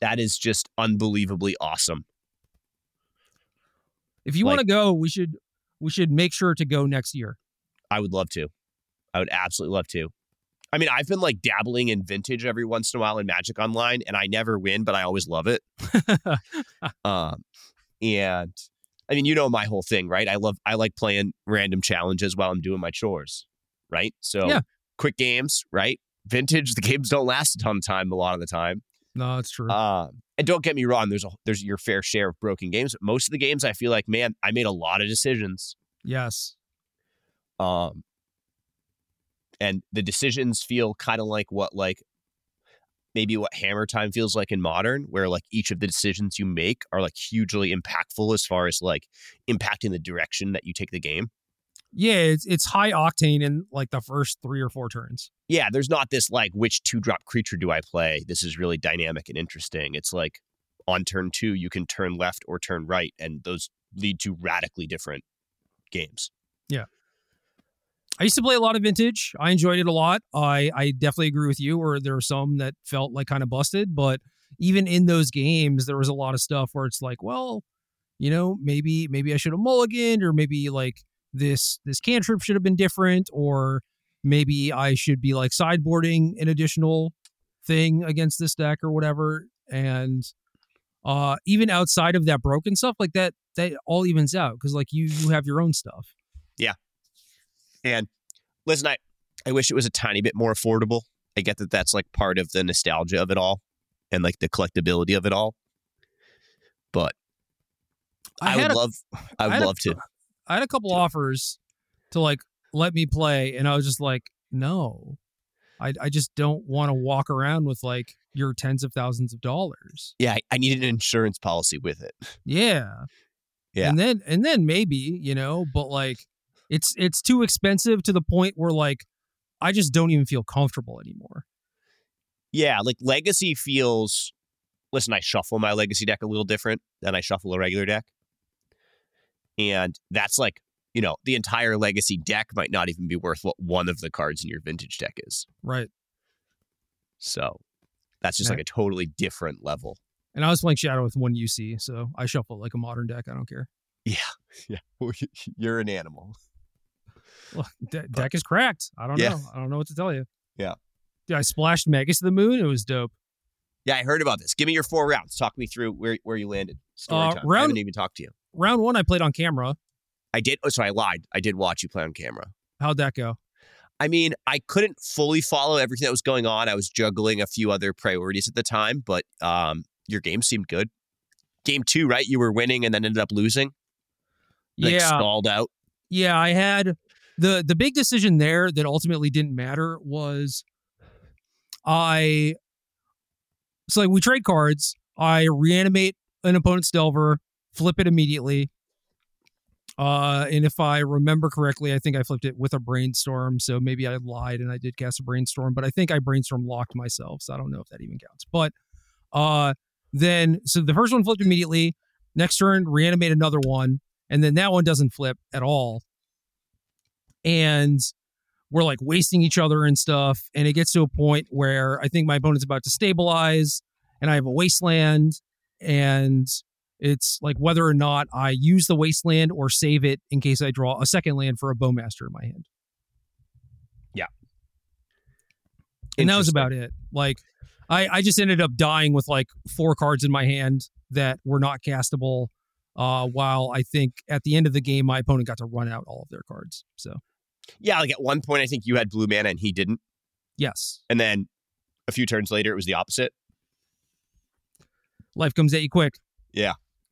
That is just unbelievably awesome. If you Like- want to go, we should we should make sure to go next year. I would love to. I would absolutely love to. I mean, I've been like dabbling in vintage every once in a while in Magic Online, and I never win, but I always love it. um, and I mean, you know my whole thing, right? I love I like playing random challenges while I'm doing my chores, right? So Yeah. quick games, right? Vintage, the games don't last a ton of time a lot of the time. No, it's true. Um, and don't get me wrong, there's a there's your fair share of broken games. But most of the games, I feel like, man, I made a lot of decisions. yes. Um, and the decisions feel kind of like what like maybe what Hammer Time feels like in modern, where like each of the decisions you make are like hugely impactful as far as like impacting the direction that you take the game. Yeah, it's it's high octane in like the first three or four turns. Yeah, there's not this like which two drop creature do I play? This is really dynamic and interesting. It's like on turn two, you can turn left or turn right, and those lead to radically different games. Yeah. I used to play a lot of vintage. I enjoyed it a lot. I I definitely agree with you. or there were some that felt like kind of busted, but even in those games, there was a lot of stuff where it's like, well, you know, maybe maybe I should have mulliganed, or maybe like this this cantrip should have been different, or maybe I should be like sideboarding an additional thing against this deck or whatever. And uh even outside of that broken stuff, like that that all evens out because like you you have your own stuff. Yeah. And listen, I, I wish it was a tiny bit more affordable. I get that that's like part of the nostalgia of it all and like the collectability of it all. But I, had would a- love, I would a- love to. I had a couple offers to like let me play, and I was just like, no, I I just don't want to walk around with like your tens of thousands of dollars. Yeah, I, need an insurance policy with it. Yeah, Yeah. and then and then maybe you know, but like it's it's too expensive to the point where like I just don't even feel comfortable anymore. Yeah, like legacy feels. Listen, I shuffle my legacy deck a little different than I shuffle a regular deck, and that's like you know the entire legacy deck might not even be worth what one of the cards in your vintage deck is. Right. So that's just like a totally different level. And I was playing Shadow with one UC, so I shuffle like a modern deck. I don't care. Yeah, Yeah. you're an animal. Look, de- deck is cracked. I don't Yeah. know. I don't know what to tell you. Yeah. Dude, I splashed Megas to the moon. It was dope. Yeah, I heard about this. Give me your four rounds. Talk me through where, where you landed. Story Uh, time. I round- haven't even talked to you. Round one, I played on camera. I did. Oh, sorry, I lied. I did watch you play on camera. How'd that go? I mean, I couldn't fully follow everything that was going on. I was juggling a few other priorities at the time, but um, your game seemed good. Game two, right? You were winning and then ended up losing. Like yeah, stalled out. yeah. I had the the big decision there that ultimately didn't matter was I. So like we trade cards. I reanimate an opponent's Delver, flip it immediately. Uh, and if I remember correctly, I think I flipped it with a brainstorm. So maybe I lied and I did cast a brainstorm, but I think I brainstorm locked myself. So I don't know if that even counts. But uh, then so the first one flipped immediately. Next turn, reanimate another one, and then that one doesn't flip at all. And we're like wasting each other and stuff. And it gets to a point where I think my opponent's about to stabilize, and I have a wasteland, and it's like whether or not I use the wasteland or save it in case I draw a second land for a bowmaster in my hand. Yeah. And that was about it. Like I, I just ended up dying with like four cards in my hand that were not castable. Uh, while I think at the end of the game, my opponent got to run out all of their cards. So Yeah, like at one point, I think you had blue mana and he didn't. yes, And then a few turns later, it was the opposite. life comes at you quick.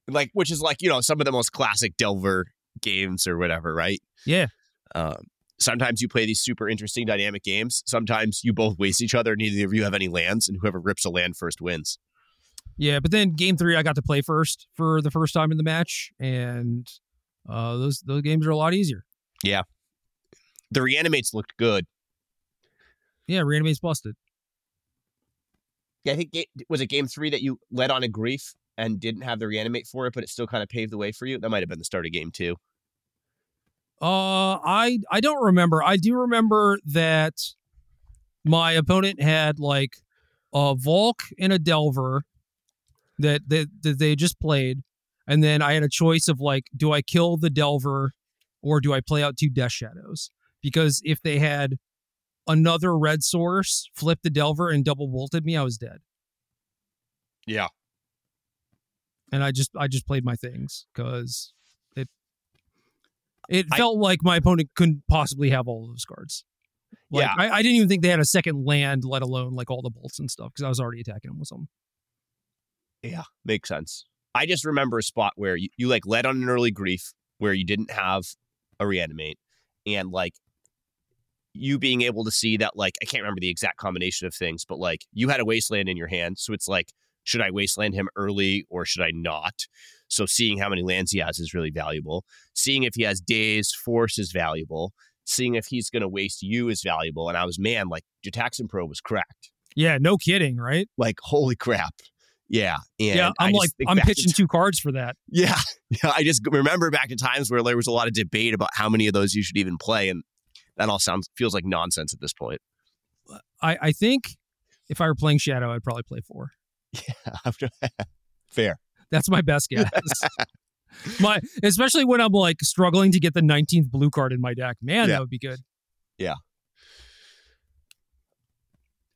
Like, which is like, you know, some of the most classic Delver games or whatever, right? Yeah. Um, sometimes you play these super interesting dynamic games. Sometimes you both waste each other. Neither of you have any lands, and whoever rips a land first wins. Yeah, but then game three, I got to play first for the first time in the match, and uh, those those games are a lot easier. Yeah, the reanimates looked good. Yeah, reanimate's busted. Yeah, I think ga- was it game three that you led on a grief and didn't have the reanimate for it, but it still kind of paved the way for you. That might have been the start of game two. Uh, I I don't remember. I do remember that my opponent had like a Volk and a Delver that that, that they just played, and then I had a choice of like, do I kill the Delver or do I play out two Death Shadows? Because if they had another red source, flipped the Delver, and double bolted me, I was dead. Yeah. And I just I just played my things because it it I- felt like my opponent couldn't possibly have all of those cards. Like, Yeah. I, I didn't even think they had a second land, let alone like all the bolts and stuff, because I was already attacking them with some. Yeah, makes sense. I just remember a spot where you, you like led on an early grief where you didn't have a reanimate and like you being able to see that like I can't remember the exact combination of things, but like you had a wasteland in your hand. So it's like, should I wasteland him early or should I not? So seeing how many lands he has is really valuable. Seeing if he has Daze, force is valuable. Seeing if he's gonna waste you is valuable. And I was, man, like Gitaxian Probe was cracked. Yeah, no kidding, right? Like, holy crap. Yeah. And yeah, I'm like I'm to pitching two cards for that. yeah. Yeah. I just remember back to times where there was a lot of debate about how many of those you should even play. And that all sounds feels like nonsense at this point. I I think if I were playing Shadow, I'd probably play four. Fair. That's my best guess. my especially when I'm like struggling to get the 19th blue card in my deck. Man, Yeah. that would be good.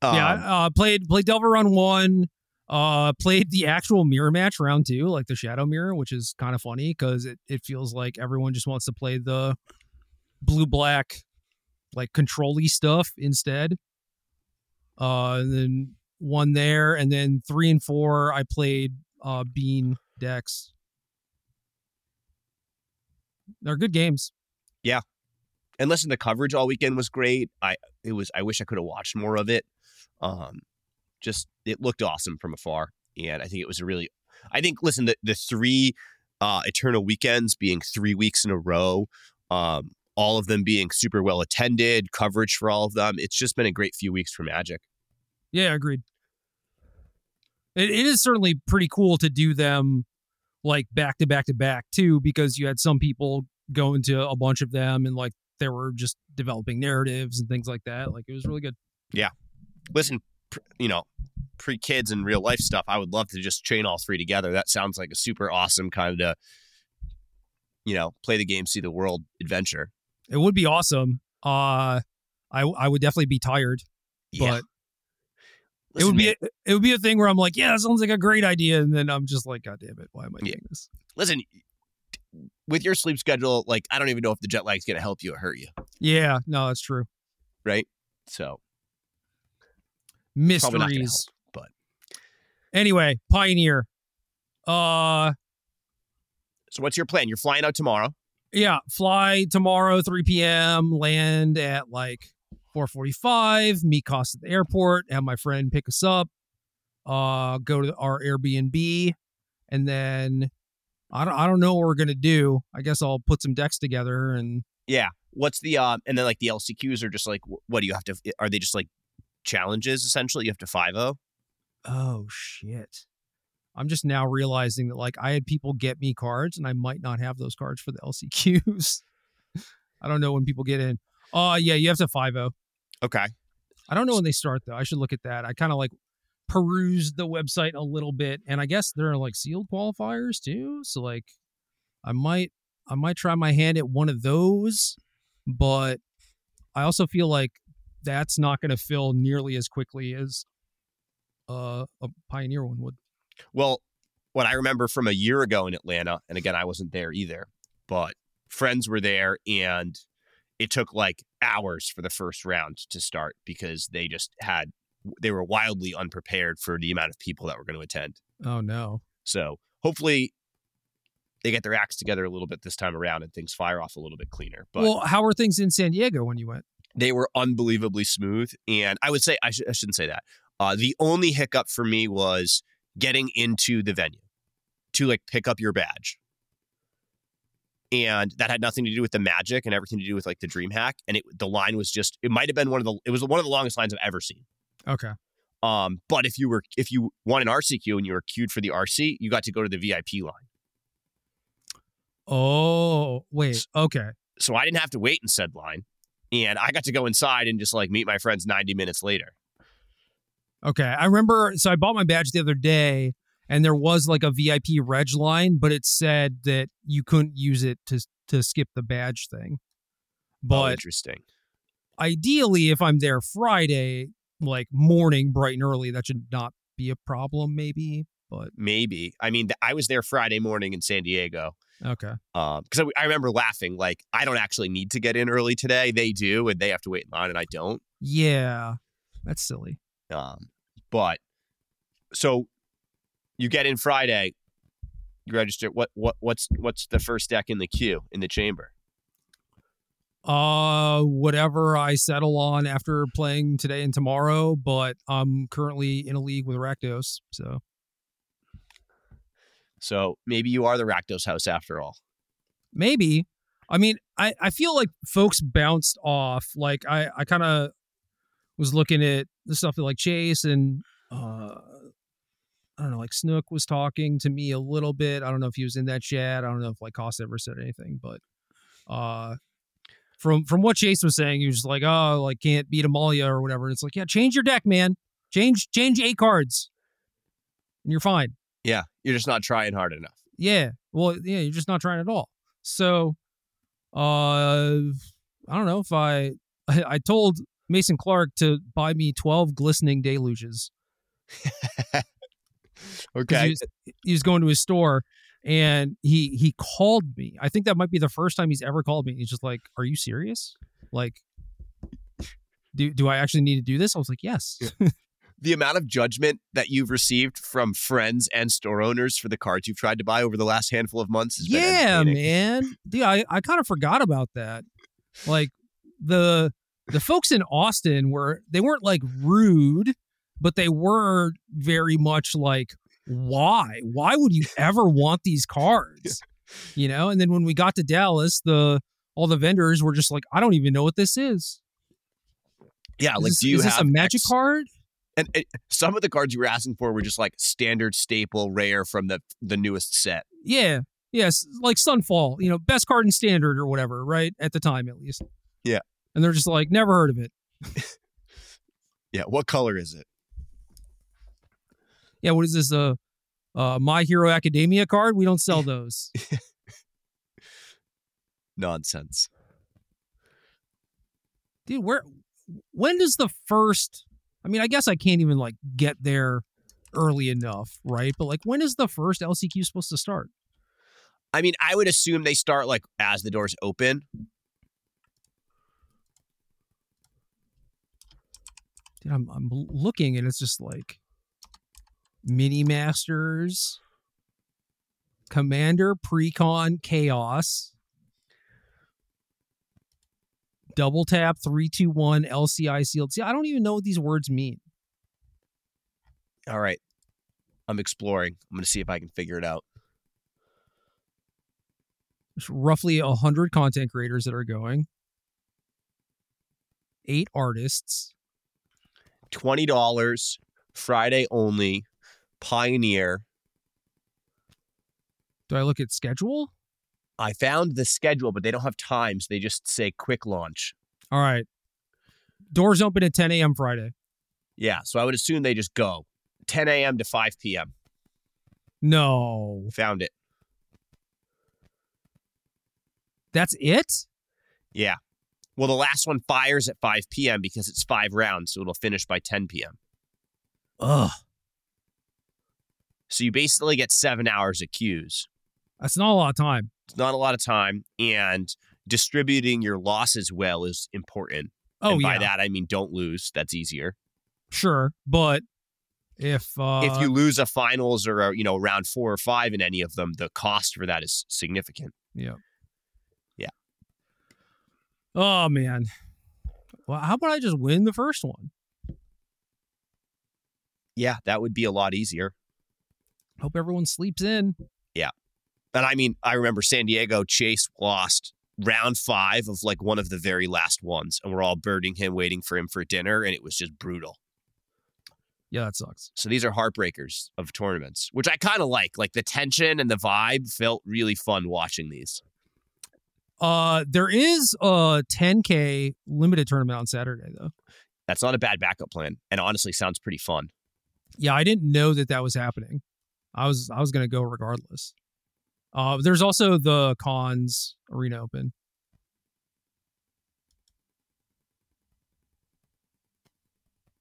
Um, yeah, uh, played played Delver run one. Uh, played the actual mirror match round two, like the Shadow Mirror, which is kind of funny because it it feels like everyone just wants to play the blue black like control-y stuff instead. Uh, and then one there, and then three and four, I played uh Bean decks. They're good games. Yeah, and listen, the coverage all weekend was great. I it was I wish I could have watched more of it. Um just it looked awesome from afar. And I think it was a really I think listen, the the three uh eternal weekends being three weeks in a row, um, all of them being super well attended, coverage for all of them. It's just been a great few weeks for Magic. Yeah, agreed. It, it is certainly pretty cool to do them like back to back to back too, because you had some people going to a bunch of them and like they were just developing narratives and things like that. Like it was really good. Yeah. Listen, pr- you know, pre kids and real life stuff, I would love to just chain all three together. That sounds like a super awesome kind of, you know, play the game, see the world adventure. It would be awesome. Uh, I I would definitely be tired, but it would be a, it would be a thing where I'm like, yeah, that sounds like a great idea, and then I'm just like, god damn it, why am I Yeah. doing this? listen, with your sleep schedule, like I don't even know if the jet lag's going to help you or hurt you, Yeah, no, that's true. right? So not help. Mysteries. But Anyway, Pioneer. Uh, so what's your plan? You're flying out tomorrow. yeah, fly tomorrow, 3 p.m., land at like 445, meet Cost at the airport, have my friend pick us up, uh, go to our Airbnb, and then I don't, I don't know what we're going to do. I guess I'll put some decks together and Yeah. What's the um? And then like the LCQs are just like, what do you have to? Are they just like challenges essentially? You have to five zero. oh shit. I'm just now realizing that like I had people get me cards and I might not have those cards for the LCQs. I don't know when people get in. Uh yeah, you have to 5-0. Okay. I don't know when they start though. I should look at that. I kind of like perused the website a little bit, and I guess there are like sealed qualifiers too. So like, I might I might try my hand at one of those, but I also feel like that's not going to fill nearly as quickly as uh, a pioneer one would. Well, what I remember from a year ago in Atlanta, and again, I wasn't there either, but friends were there and it took like hours for the first round to start because they just had, they were wildly unprepared for the amount of people that were going to attend. Oh no. So hopefully they get their acts together a little bit this time around and things fire off a little bit cleaner. But well, how were things in San Diego when you went? they were unbelievably smooth. And I would say, I, sh- I shouldn't say that. Uh, the only hiccup for me was getting into the venue to like pick up your badge. And that had nothing to do with the magic and everything to do with like the DreamHack. And it, the line was just, it might have been one of the, it was one of the longest lines I've ever seen. Okay. Um, but if you were, if you won an RCQ and you were queued for the RC, you got to go to the VIP line. Oh wait. Okay. So I didn't have to wait in said line. And I got to go inside and just like meet my friends 90 minutes later. Okay. I remember so I bought my badge the other day and there was like a VIP reg line, but it said that you couldn't use it to to skip the badge thing. oh, But interesting. ideally, if I'm there Friday, like morning, bright and early, that should not be a problem. Maybe, but maybe. I mean, I was there Friday morning in San Diego. okay. Um, because I, I remember laughing, like, I don't actually need to get in early today. They do, and they have to wait in line, and I don't. Yeah, that's silly. Um, but so you get in Friday, you register. What what what's what's the first deck in the queue in the chamber? Uh, whatever I settle on after playing today and tomorrow, but I'm currently in a league with Rakdos, so So maybe you are the Rakdos house after all. maybe. I mean, I I feel like folks bounced off. Like I I kind of was looking at the stuff that like Chase and uh I don't know, like Snook was talking to me a little bit. I don't know if he was in that chat. I don't know if like Cost ever said anything, but uh from from what Chase was saying, he was like, oh, like can't beat Amalia or whatever. And it's like, yeah, change your deck, man. Change change eight cards. And you're fine. Yeah, you're just not trying hard enough. Yeah. Well, yeah, you're just not trying at all. So uh I don't know if I I, I told Mason Clark to buy me 12 glistening deluges. Okay. He was, he was going to his store and he he called me. I think that might be the first time he's ever called me. He's just like, "Are you serious? Like do do I actually need to do this?" I was like, "Yes." the amount of judgment that you've received from friends and store owners for the cards you've tried to buy over the last handful of months has been yeah, man. Dude, I, I kind of forgot about that. Like the the folks in Austin were they weren't like rude, but they were very much like, why? Why would you ever want these cards? You know, and then when we got to Dallas, the all the vendors were just like, I don't even know what this is. Yeah, Is like this, do you is this have a magic X- card? And, and some of the cards you were asking for were just like standard staple rare from the the newest set. Yeah. Yes, like Sunfall, you know, best card in standard or whatever, right? At the time at least. Yeah. And they're just like, never heard of it. Yeah, what color is it? Yeah, what is this? Uh, uh, My Hero Academia card? We don't sell those. Nonsense. Dude, where, when does the first, I mean, I guess I can't even like get there early enough, right? But like, when is the first LCQ supposed to start? I mean, I would assume they start like as the doors open. Dude, I'm, I'm looking and it's just like Mini Masters, Commander, Precon, Chaos. Double tap, three, two, one, LCI sealed. See, I don't even know what these words mean. All right. I'm exploring. I'm going to see if I can figure it out. There's roughly a hundred content creators that are going. Eight artists. $20 Friday only. Pioneer. Do I look at schedule? I found the schedule, but they don't have times. They just say quick launch. All right. Doors open at 10 a.m. Friday. Yeah, so I would assume they just go 10 a.m. to 5 p.m. No, Found it. that's it. Yeah. Well, the last one fires at 5 p.m. because it's five rounds, so it'll finish by 10 p.m. Ugh, So you basically get seven hours of cues. that's not a lot of time. It's not a lot of time, and distributing your losses well is important. Oh and by yeah, that I mean don't lose. That's easier. sure. But if uh, if you lose a finals or a, you know round four or five in any of them, the cost for that is significant. yeah, Yeah. Oh man. Well, how about I just win the first one? Yeah, that would be a lot easier. Hope everyone sleeps in. Yeah. And I mean, I remember San Diego Chase lost round five of like one of the very last ones, and we're all birding him, waiting for him for dinner, and it was just brutal. Yeah, that sucks. So these are heartbreakers of tournaments, which I kind of like. Like the tension and the vibe felt really fun watching these. Uh, there is a 10k limited tournament on Saturday though. That's not a bad backup plan, and honestly, sounds pretty fun. Yeah, I didn't know that that was happening. I was I was gonna go regardless. Uh, there's also the cons arena open.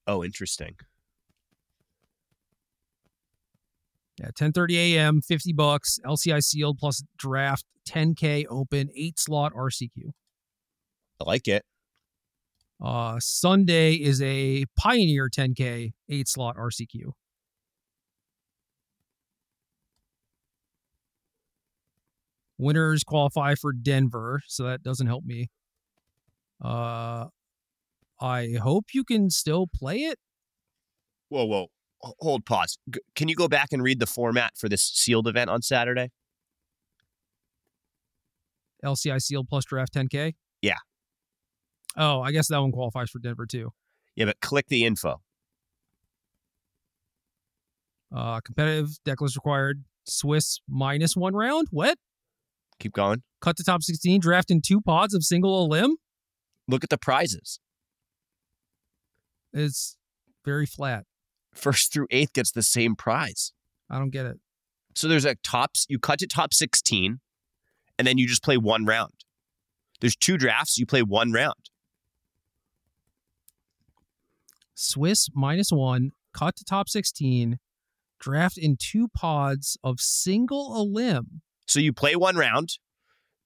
Oh, interesting. Yeah, 10:30 a.m., 50 bucks, LCI sealed plus draft, 10k open, 8 slot RCQ. I like it. Uh Sunday is a Pioneer 10k, 8 slot RCQ. Winners qualify for Denver, so that doesn't help me. Uh I hope you can still play it. Whoa, whoa. Hold, pause. G- can you go back and read the format for this sealed event on Saturday? LCI sealed plus draft 10k. Yeah. Oh, I guess that one qualifies for Denver too. Yeah, but click the info. Uh, competitive deck list required. Swiss minus one round. What? Keep going. Cut to top 16. Draft in two pods of single elim. Look at the prizes. It's very flat. First through eighth gets the same prize. I don't get it. So there's a tops, you cut to top 16, and then you just play one round. There's two drafts, you play one round. Swiss minus one. Cut to top 16. Draft in two pods of single elim. So you play one round,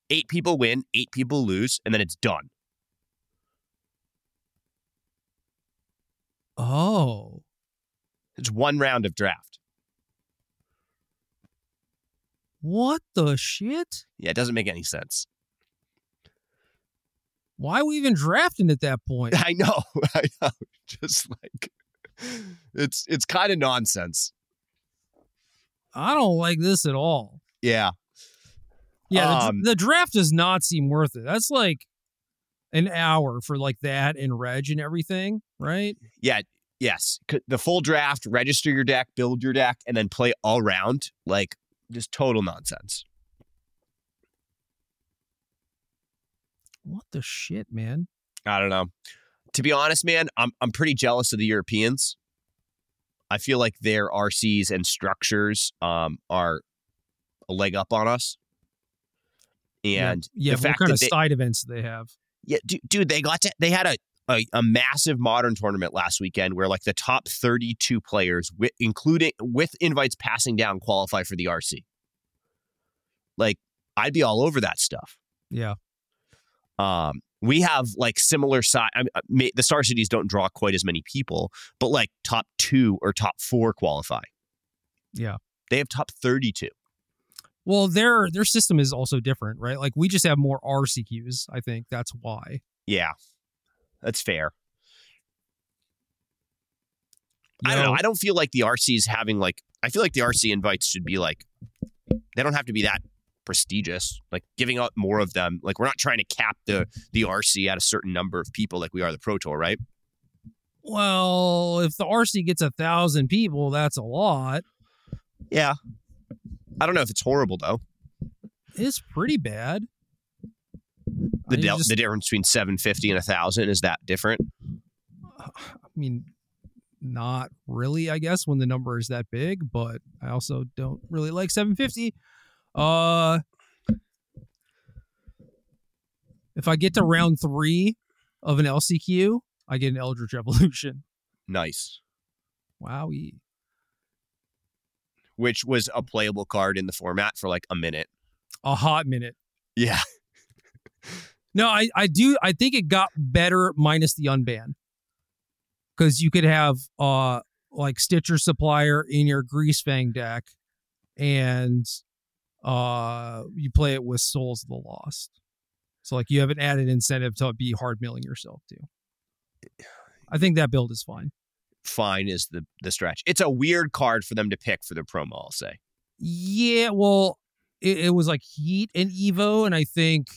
eight people win, eight people lose, and then it's done. Oh, It's one round of draft. what the shit? Yeah, it doesn't make any sense. Why are we even drafting at that point? I know. I know. Just like it's it's kind of nonsense. I don't like this at all. Yeah. Yeah, the, Um, the draft does not seem worth it. That's like an hour for like that and reg and everything, right? Yeah. Yes. The full draft, register your deck, build your deck, and then play all round. Like just total nonsense. What the shit, man? I don't know. To be honest, man, I'm I'm pretty jealous of the Europeans. I feel like their RCs and structures um, are a leg up on us. And yeah, the what fact kind that of they, side events they have? yeah, dude, dude, they got to they had a, a a massive modern tournament last weekend where like the top 32 players, with, including with invites passing down, qualify for the RC. Like, I'd be all over that stuff. Yeah. Um, we have like similar size. I mean, uh, the Star Cities don't draw quite as many people, but like top two or top four qualify. Yeah. They have top 32. Well, their their system is also different, right? Like we just have more RCQs. I think that's why. Yeah, that's fair. I don't Yo, know. I don't feel like the RC is having like. I feel like the RC invites should be like. They don't have to be that prestigious. Like giving out more of them. Like we're not trying to cap the the RC at a certain number of people like we are the Pro Tour, right? Well, if the RC gets a thousand people, that's a lot. Yeah. I don't know if it's horrible though. It's pretty bad. The del- just- the difference between 750 and a thousand is that different? I mean, not really, I guess, when the number is that big, but I also don't really like 750. Uh if I get to round three of an LCQ, I get an Eldritch Evolution. Nice. Wowie. Which was a playable card in the format for like a minute. A hot minute. Yeah. No, I, I do I think it got better minus the unban. Because you could have uh like Stitcher's Supplier in your Greasefang deck and uh you play it with Souls of the Lost. So like you have an added incentive to be hard milling yourself too. I think that build is fine. Fine is the the stretch. It's a weird card for them to pick for their promo, I'll say. Yeah, well, it, it was like Heat and Evo, and I think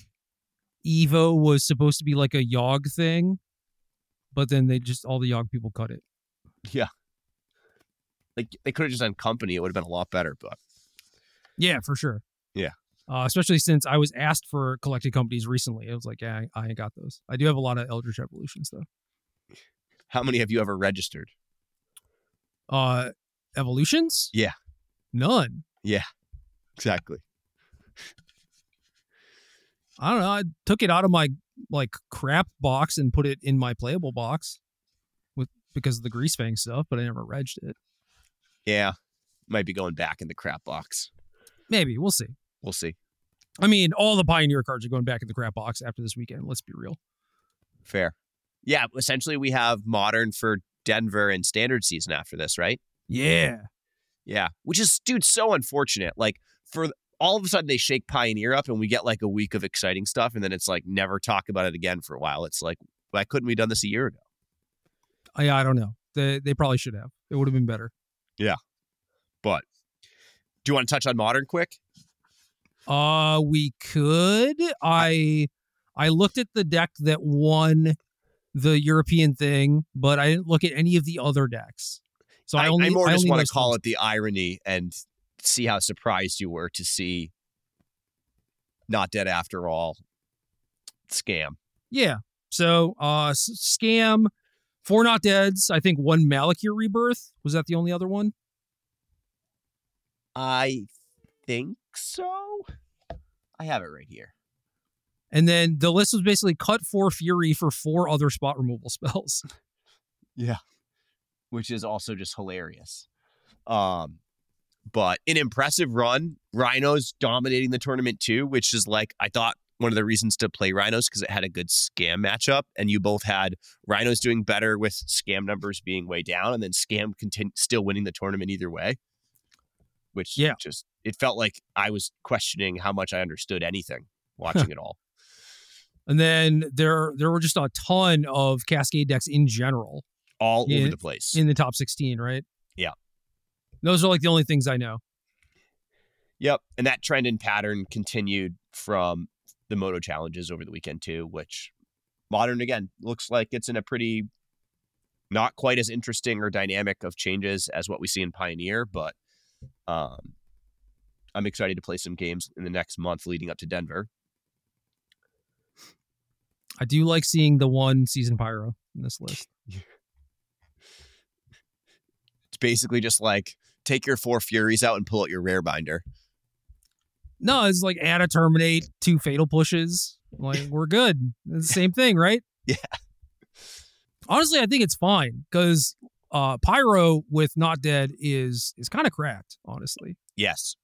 Evo was supposed to be like a Yog thing, but then they just all the Yog people cut it. Yeah. Like they could have just done company, it would have been a lot better, but Yeah, for sure. Yeah. Uh, especially since I was asked for collected companies recently. It was like, yeah, I, I ain't got those. I do have a lot of Eldritch Evolutions though. how many have you ever registered? Uh, evolutions? Yeah. None. Yeah. Exactly. I don't know. I took it out of my like crap box and put it in my playable box with because of the Greasefang stuff, but I never regged it. Yeah, might be going back in the crap box. Maybe we'll see. We'll see. I mean, all the Pioneer cards are going back in the crap box after this weekend. Let's be real. Fair. Yeah, essentially we have modern for Denver and standard season after this, right? Yeah. Yeah, which is dude so unfortunate. Like for all of a sudden they shake Pioneer up and we get like a week of exciting stuff and then it's like never talk about it again for a while. It's like why couldn't we done this a year ago? I I don't know. They they probably should have. It would have been better. Yeah. But do you want to touch on modern quick? Uh we could. I I looked at the deck that won the European thing, but I didn't look at any of the other decks. So I, I, only I more I just want to call it the irony and see how surprised you were to see not dead after all scam. Yeah. So uh scam four not deads. I think one Malakir rebirth. Was that the only other one? I think so. I have it right here. And then the list was basically cut for fury for four other spot removal spells. Yeah. Which is also just hilarious. Um, but an impressive run. Rhinos dominating the tournament too, which is like I thought one of the reasons to play Rhinos because it had a good scam matchup, and you both had Rhinos doing better with scam numbers being way down, and then scam continu- still winning the tournament either way. Which Yeah. just it felt like I was questioning how much I understood anything watching it all. And then there there were just a ton of Cascade decks in general All Yeah, over the place. in the top 16, right? Yeah. Those are like the only things I know. Yep. And that trend and pattern continued from the moto challenges over the weekend too, which modern again looks like it's in a pretty not quite as interesting or dynamic of changes as what we see in Pioneer, but um I'm excited to play some games in the next month leading up to Denver. I do like seeing the one Seasoned Pyro in this list. It's basically just like take your four furies out and pull out your rare binder. No, it's like add a terminate, two fatal pushes. Like we're good. It's the same thing, right? Yeah. Honestly, I think it's fine because uh pyro with not dead is is kind of cracked, honestly. Yes.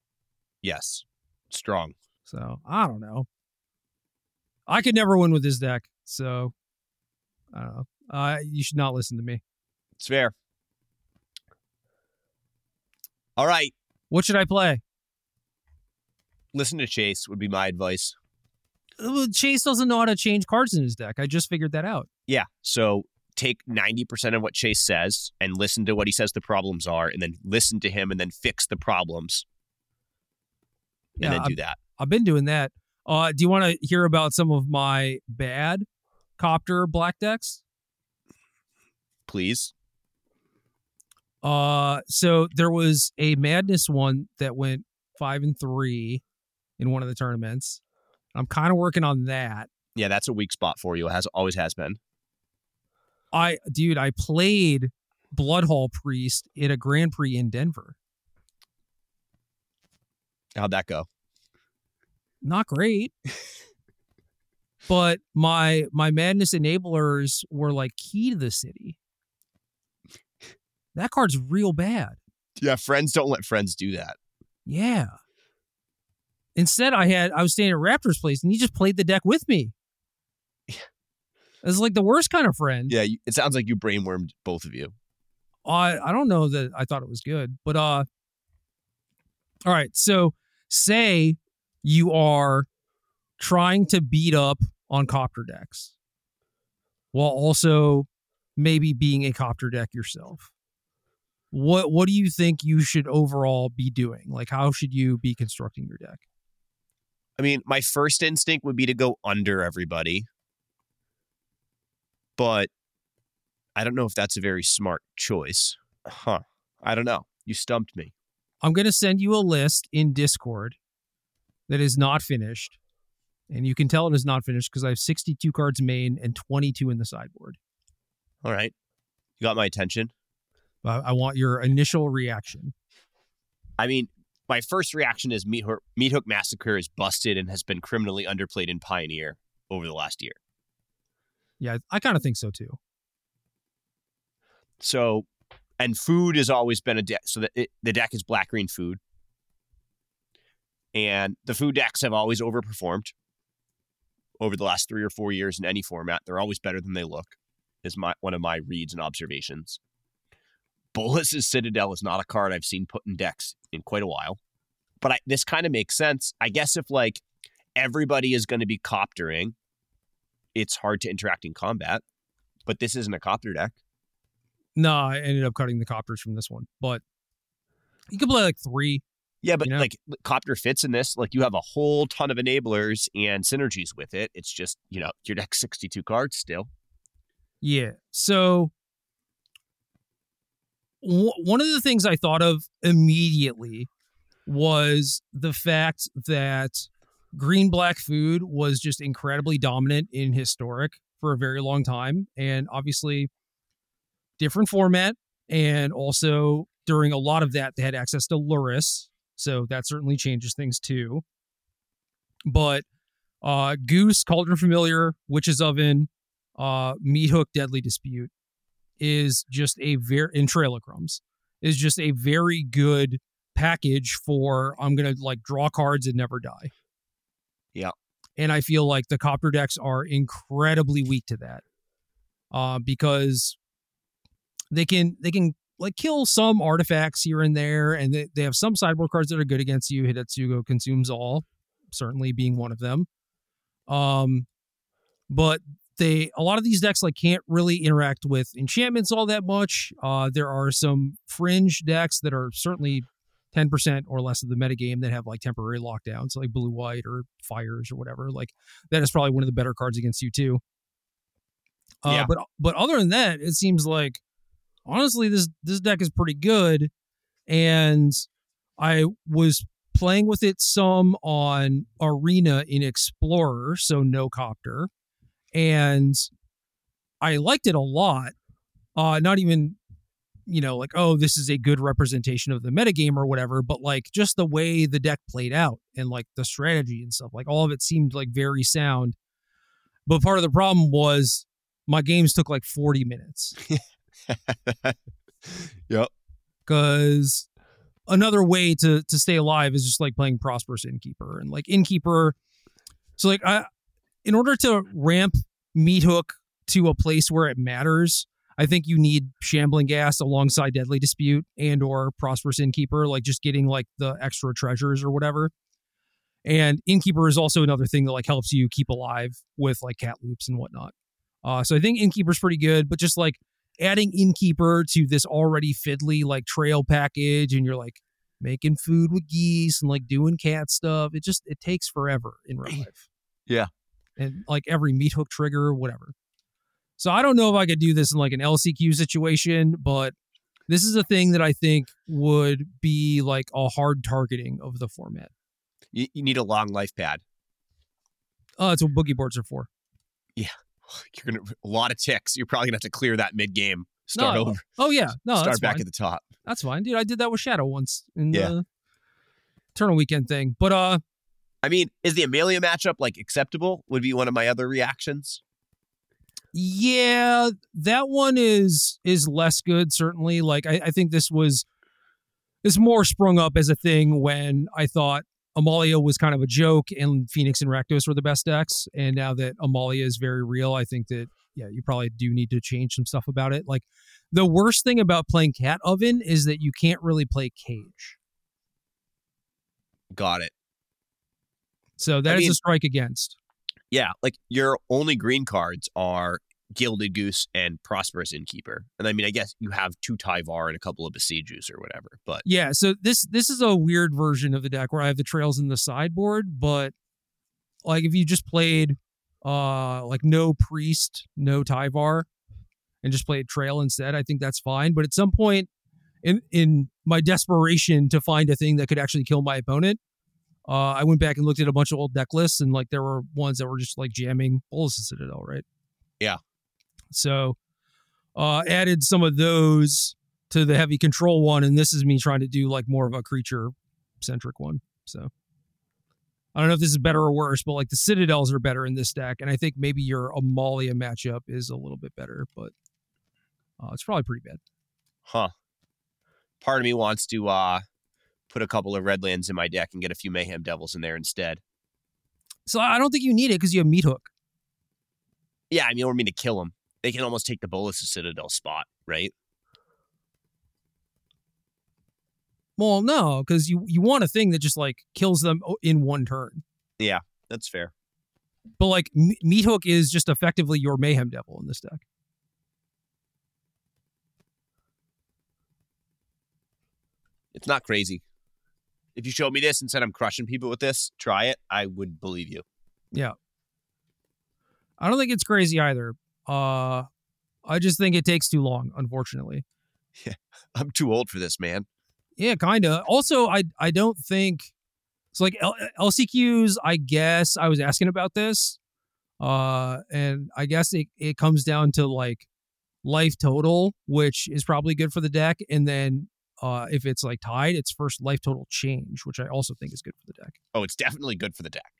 Yes. Strong. So I don't know. I could never win with his deck, so I don't know. Uh, you should not listen to me. It's fair. All right. What should I play? Listen to Chase would be my advice. Uh, Chase doesn't know how to change cards in his deck. I just figured that out. Yeah. So take 90% of what Chase says and listen to what he says the problems are, and then listen to him and then fix the problems and Yeah, then do that. I've been doing that. Uh, do you want to hear about some of my bad copter black decks? Please. Uh, so there was a madness one that went five and three in one of the tournaments. I'm kind of working on that. Yeah, that's a weak spot for you. It has always has been. I, dude, I played Bloodhall Priest at a Grand Prix in Denver. How'd that go? Not great, but my my madness enablers were like key to the city. That card's real bad. Yeah, friends don't let friends do that. Yeah. Instead, I had I was staying at Raptor's place, and he just played the deck with me. It was like the worst kind of friend. Yeah, it sounds like you brainwormed both of you. I I don't know that I thought it was good, but uh. All right, so say you are trying to beat up on copter decks, while also maybe being a copter deck yourself. What what do you think you should overall be doing? Like, how should you be constructing your deck? I mean, my first instinct would be to go under everybody, but I don't know if that's a very smart choice. Huh. I don't know. You stumped me. I'm going to send you a list in Discord that is not finished. And you can tell it is not finished because I have 62 cards main and 22 in the sideboard. All right. You got my attention. I, I want your initial reaction. I mean, my first reaction is Meat Hook, Meat Hook Massacre is busted and has been criminally underplayed in Pioneer over the last year. Yeah, I kind of think so too. So, and food has always been a deck. So the, it, the deck is black green food. And the food decks have always overperformed over the last three or four years in any format. They're always better than they look, is my one of my reads and observations. Bolas's Citadel is not a card I've seen put in decks in quite a while. But I, this kind of makes sense. I guess if like everybody is going to be coptering, it's hard to interact in combat. But this isn't a copter deck. No, I ended up cutting the copters from this one, but you could play like three. Yeah, but You know? like copter fits in this. Like you have a whole ton of enablers and synergies with it. It's just you know your deck sixty two cards still. Yeah. So w- one of the things I thought of immediately was the fact that green black food was just incredibly dominant in historic for a very long time and obviously different format and also during a lot of that they had access to Lurrus so that certainly changes things too but uh goose cauldron familiar witch's oven uh meat hook deadly dispute is just a very in Trail of Crumbs is just a very good package for i'm gonna like draw cards and never die Yeah. and i feel like the copter decks are incredibly weak to that uh because they can they can like kill some artifacts here and there and they, they have some sideboard cards that are good against you Hidetsugu consumes all certainly being one of them um but they a lot of these decks like can't really interact with enchantments all that much. Uh, there are some fringe decks that are certainly ten percent or less of the metagame that have like temporary lockdowns, like blue white or fires or whatever. Like that is probably one of the better cards against you too. Uh, Yeah. But but other than that, it seems like honestly this this deck is pretty good, and I was playing with it some on Arena in Explorer, so no copter and I liked it a lot. Uh, not even, you know, like, oh, this is a good representation of the metagame or whatever, but like just the way the deck played out and like the strategy and stuff, like all of it seemed like very sound. But part of the problem was my games took like 40 minutes yep. because another way to to stay alive is just like playing prosperous innkeeper and like innkeeper so like i in order to ramp meat hook to a place where it matters i think you need Shambling Ghast alongside deadly dispute and or prosperous innkeeper like just getting like the extra treasures or whatever and innkeeper is also another thing that like helps you keep alive with like cat loops and whatnot uh so i think innkeeper's pretty good but just like adding innkeeper to this already fiddly like trail package and you're like making food with geese and like doing cat stuff it just it takes forever in real life. Yeah. and like every meat hook trigger whatever. So i don't know if i could do this in like an lcq situation but this is a thing that i think would be like a hard targeting of the format. You, you need a long life pad. oh it's what boogie boards are for You're gonna a lot of ticks. You're probably gonna have to clear that mid game. Start No, over. oh yeah no start that's back fine. at the top. that's fine dude i did that with shadow once in Yeah. the eternal weekend thing but uh I mean, is the Amalia matchup like acceptable? Would be one of my other reactions. Yeah, that one is is less good. Certainly, like I, I think this was is more sprung up as a thing when I thought Amalia was kind of a joke and Phoenix and Rakdos were the best decks, and now that Amalia is very real, I think that yeah, you probably do need to change some stuff about it. Like the worst thing about playing Cat Oven is that you can't really play Cage, Got it. so that I is mean- a strike against. Yeah, like your only green cards are Gilded Goose and Prosperous Innkeeper. And I mean, I guess you have two Tyvar and a couple of Besiegers or whatever. But Yeah, so this this is a weird version of the deck where I have the trails in the sideboard, but like if you just played uh like no priest, no Tyvar, and just played trail instead, I think that's fine. But at some point in in my desperation to find a thing that could actually kill my opponent, uh I went back and looked at a bunch of old deck lists and like there were ones that were just like jamming Bolas Citadel, right? Yeah. So uh added some of those to the heavy control one, and this is me trying to do like more of a creature centric one. So I don't know if this is better or worse, but like the citadels are better in this deck, and I think maybe your Amalia matchup is a little bit better. But Uh, it's probably pretty bad. Huh. Part of me wants to uh put a couple of redlands in my deck and get a few mayhem devils in there instead. So I don't think you need it because you have meat hook. Yeah, I mean, I don't mean to kill them. They can almost take the Bolas of Citadel spot, right? Well, no, because you you want a thing that just like kills them in one turn. Yeah, that's fair. But like M- meat hook is just effectively your mayhem devil in this deck. It's not crazy. If you showed me this and said I'm crushing people with this, try it, I would believe you. Yeah. I don't think it's crazy either. Uh I just think it takes too long, unfortunately. Yeah, I'm too old for this, man. Yeah, kind of. Also, I I don't think it's like L- LCQs. I guess I was asking about this, uh, and I guess it it comes down to like life total, which is probably good for the deck, and then uh, if it's like tied, it's first life total change, which I also think is good for the deck. Oh, it's definitely good for the deck.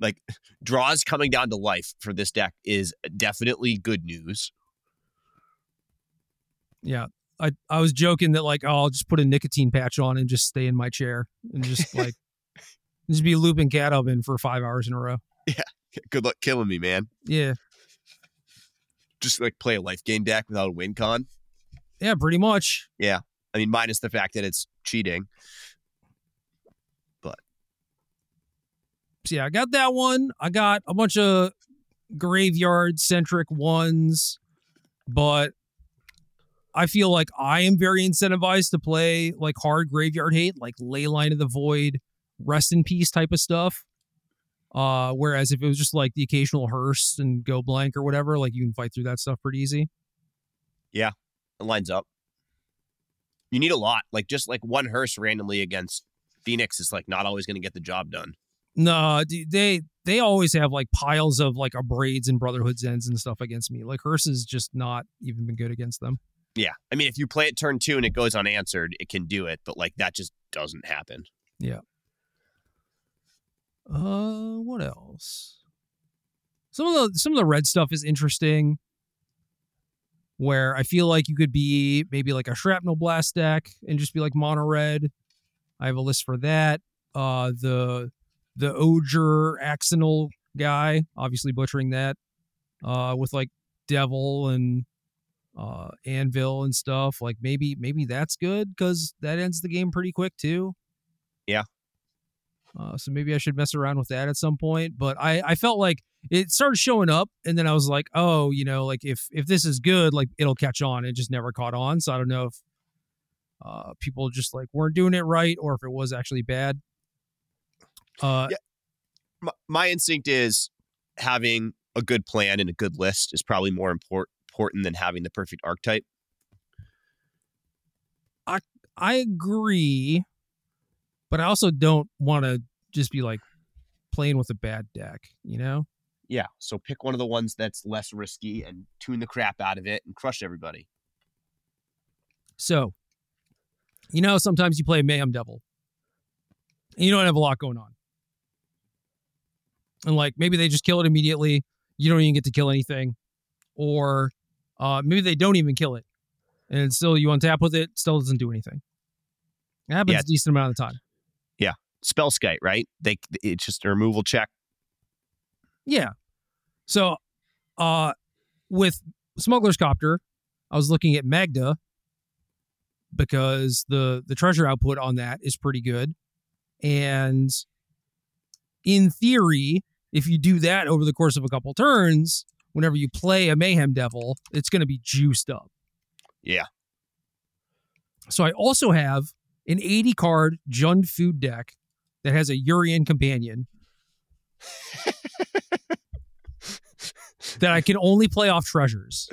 Like draws coming down to life for this deck is definitely good news. Yeah. I, I was joking that like oh, I'll just put a nicotine patch on and just stay in my chair and just like just be looping cat oven for five hours in a row. Yeah. Good luck killing me, man. Yeah, Just like play a life game deck without a win con. yeah, pretty much. Yeah. I mean, minus the fact that it's cheating. So yeah, I got that one. I got a bunch of graveyard centric ones, but I feel like I am very incentivized to play like hard graveyard hate, like Leyline of the Void, Rest in Peace type of stuff. Uh, whereas if it was just like the occasional hearse and go blank or whatever, like you can fight through that stuff pretty easy. Yeah, it lines up. You need a lot. Like just like one hearse randomly against Phoenix is like not always going to get the job done. No, dude, they they always have like piles of like abrades and Brotherhood's ends and stuff against me. Like hearse has just not even been good against them. Yeah. I mean, if you play it turn two and it goes unanswered, it can do it, but like that just doesn't happen. Yeah. Uh, what else? Some of the some of the red stuff is interesting. Where I feel like you could be maybe like a shrapnel blast deck and just be like mono red. I have a list for that. Uh, the the Oger Axonal guy, obviously butchering that. Uh, with like Devil and uh Anvil and stuff. Like maybe maybe that's good because that ends the game pretty quick too. Yeah. Uh, so maybe I should mess around with that at some point. But I, I felt like it started showing up, and then I was like, oh, you know, like if if this is good, like it'll catch on. It just never caught on. So I don't know if uh, people just like weren't doing it right, or if it was actually bad. Uh, Yeah. My, my instinct is having a good plan and a good list is probably more import, important than having the perfect archetype. I I agree, but I also don't want to just be like playing with a bad deck. You know? Yeah. So pick one of the ones that's less risky and tune the crap out of it and crush everybody. So, you know, sometimes you play Mayhem Devil and you don't have a lot going on. And like maybe they just kill it immediately. You don't even get to kill anything. Or uh, maybe they don't even kill it. And still you untap with it, still doesn't do anything. It happens Yeah. a decent amount of the time. Yeah. Spell skite, right? They it's just a removal check. Yeah. So uh with Smuggler's Copter, I was looking at Magda because the the treasure output on that is pretty good. And in theory, if you do that over the course of a couple turns, whenever you play a Mayhem Devil, it's going to be juiced up. Yeah. So I also have an 80 card Jund food deck that has a Yorion companion that I can only play off treasures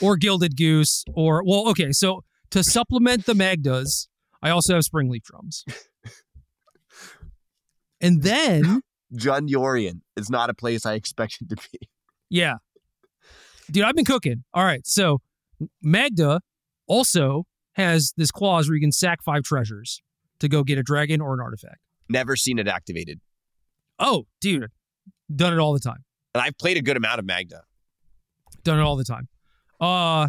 or Gilded Goose or, well, okay. So to supplement the Magdas, I also have Springleaf Drums. And then, Jund Yorion is not a place I expected to be. yeah. Dude, I've been cooking. All right. So Magda also has this clause where you can sack five treasures to go get a dragon or an artifact. Never seen it activated. Oh, dude, done it all the time. And I've played a good amount of Magda. Done it all the time. Uh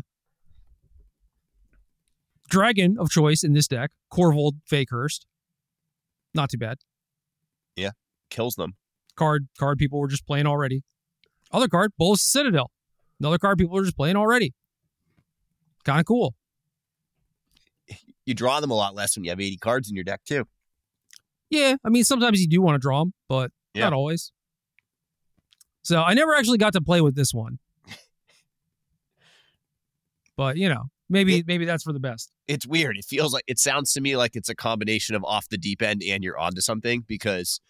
Dragon of choice in this deck, Korvold Fae-Cursed. Not too bad. Yeah, kills them. Card card people were just playing already. Other card, Bolas Citadel. Another card people were just playing already. Kind of cool. You draw them a lot less when you have 80 cards in your deck too. Yeah, I mean sometimes you do want to draw them, but Yeah. not always. So I never actually got to play with this one. but you know, maybe It- maybe that's for the best. It's weird. It feels like it sounds to me like it's a combination of off the deep end and you're onto something because,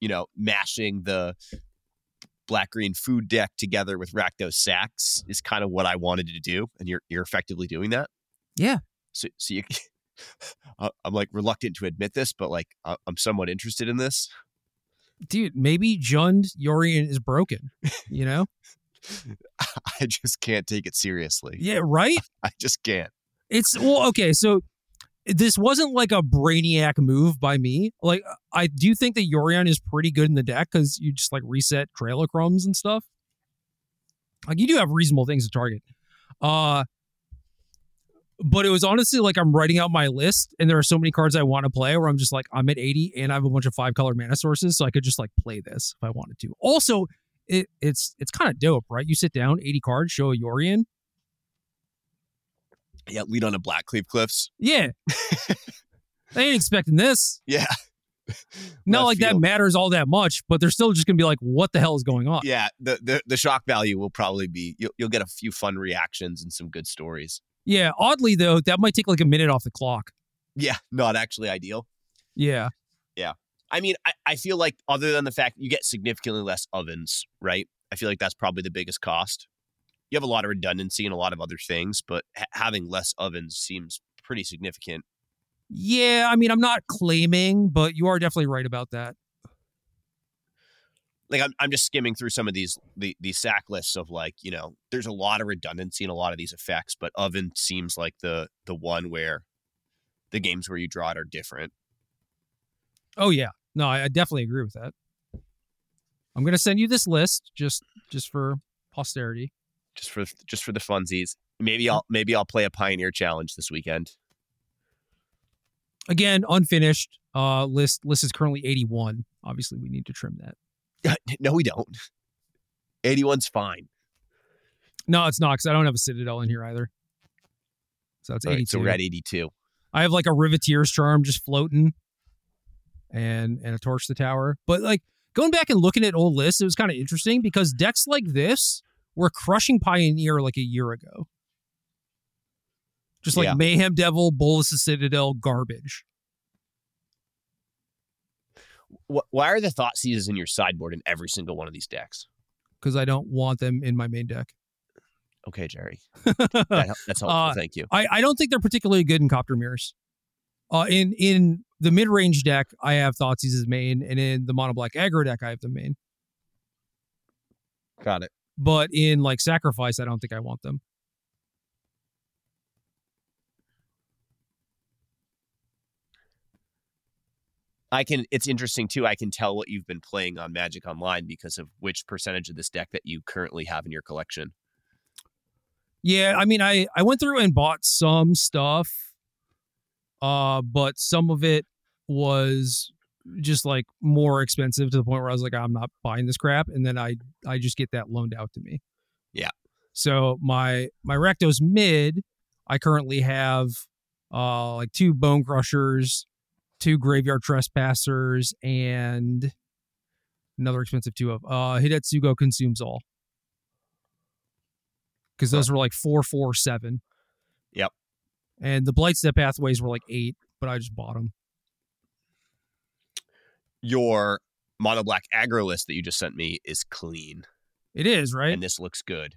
you know, mashing the black green food deck together with Rakdos sacks is kind of what I wanted to do, and you're you're effectively doing that. Yeah. So so you, I'm like reluctant to admit this, but like I'm somewhat interested in this. Dude, maybe Jund Yorion is broken. You know? I just can't take it seriously. yeah, right? I just can't. It's well, okay, so this wasn't like a brainiac move by me. Like I do think that Yorion is pretty good in the deck because you just like reset Trail of Crumbs and stuff. Like you do have reasonable things to target. Uh but it was honestly like I'm writing out my list and there are so many cards I want to play where I'm just like I'm at 80 and I have a bunch of five color mana sources, so I could just like play this if I wanted to. Also, it it's it's kind of dope, right? You sit down, 80 cards, show a Yorion. Yeah, lead on a Blackcleave Cliffs. Yeah. I ain't expecting this. Yeah. Not like that matters all that much, but they're still just gonna be like, what the hell is going on? Yeah, the, the the shock value will probably be you'll, you'll get a few fun reactions and some good stories. Yeah, oddly though, that might take like a minute off the clock. Yeah, not actually ideal. Yeah. Yeah. I mean, I, I feel like other than the fact you get significantly less ovens, right? I feel like that's probably the biggest cost. You have a lot of redundancy and a lot of other things, but ha- having less ovens seems pretty significant. Yeah, I mean, I'm not claiming, but you are definitely right about that. Like I'm, I'm just skimming through some of these the, these sack lists of like you know there's a lot of redundancy in a lot of these effects, but oven seems like the the one where the games where you draw it are different. Oh yeah. No, I, I definitely agree with that. I'm gonna send you this list just just for posterity. just for just for the funsies. Maybe I'll maybe I'll play a pioneer challenge this weekend. Again, unfinished. Uh list list is currently 81. Obviously, we need to trim that. no, we don't. 81's fine. No, it's not because I don't have a Citadel in here either. So it's All right, 82. so we're at 82. I have like a Riveteer's charm just floating and and a torch the tower. But like going back and looking at old lists, it was kind of interesting because decks like this were crushing Pioneer like a year ago. Just like Yeah. Mayhem Devil, Bolas Citadel, garbage. Why are the Thoughtseizes in your sideboard in every single one of these decks? Because I don't want them in my main deck. Okay, Gerry. That, that's helpful. Uh, Thank you. I, I don't think they're particularly good in Copter Mirrors. Uh, in in the mid range deck, I have Thoughtseize as main, and in the mono black aggro deck, I have them main. Got it. But in like Sacrifice, I don't think I want them. I can. It's interesting too. I can tell what you've been playing on Magic Online because of which percentage of this deck that you currently have in your collection. Yeah, I mean, I I went through and bought some stuff, uh, but some of it was just like more expensive to the point where I was like, I'm not buying this crap, and then I I just get that loaned out to me. Yeah. So my my Rakdos mid, I currently have uh like two Bone Crushers, two Graveyard Trespassers, and another expensive two of uh Hidetsugu consumes all because those were like four, four, seven. Yep. And the Blightstep pathways were like eight, but I just bought them. Your mono black aggro list that you just sent me is clean. It is right. and this looks good.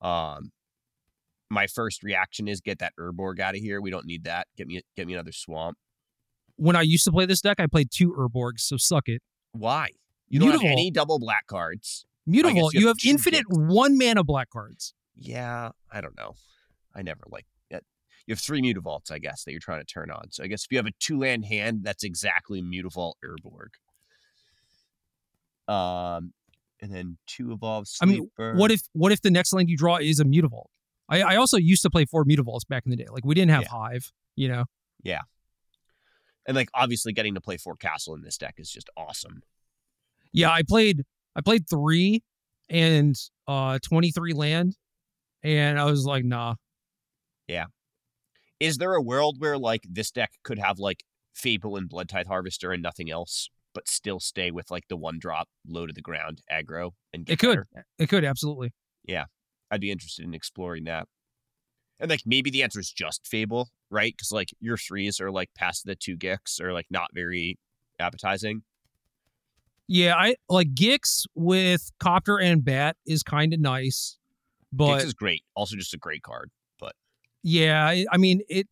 Um, my first reaction is get that Urborg out of here. We don't need that. Get me get me another swamp. when I used to play this deck, I played two Urborgs, so suck it. Why? You don't have any double black cards. Mutable, you you have have infinite one mana black cards. Yeah, I don't know. I never like it. You have three Mutavaults, I guess, that you're trying to turn on. So I guess if you have a two land hand, that's exactly Mutavault Urborg. Um, and then two evolves. I mean. What if what if the next land you draw is a Mutavault? I, I also used to play four Mutavaults back in the day. Like we didn't have Yeah. Hive, you know. Yeah. And like obviously getting to play Fort Castle in this deck is just awesome. Yeah, I played I played three and uh 23 land, and I was like, nah. Is there a world where like this deck could have like Fable and Blood Tithe Harvester and nothing else, but still stay with like the one drop low to the ground aggro and get It could. better? It could absolutely. Yeah I'd be interested in exploring that. And like maybe the answer is just Fable, right? Because like your threes are like past the two Gix are like not very appetizing. Yeah, I like Gix with Copter and Bat is kind of nice, but Gix is great. Also just a great card. Yeah, I, mean it.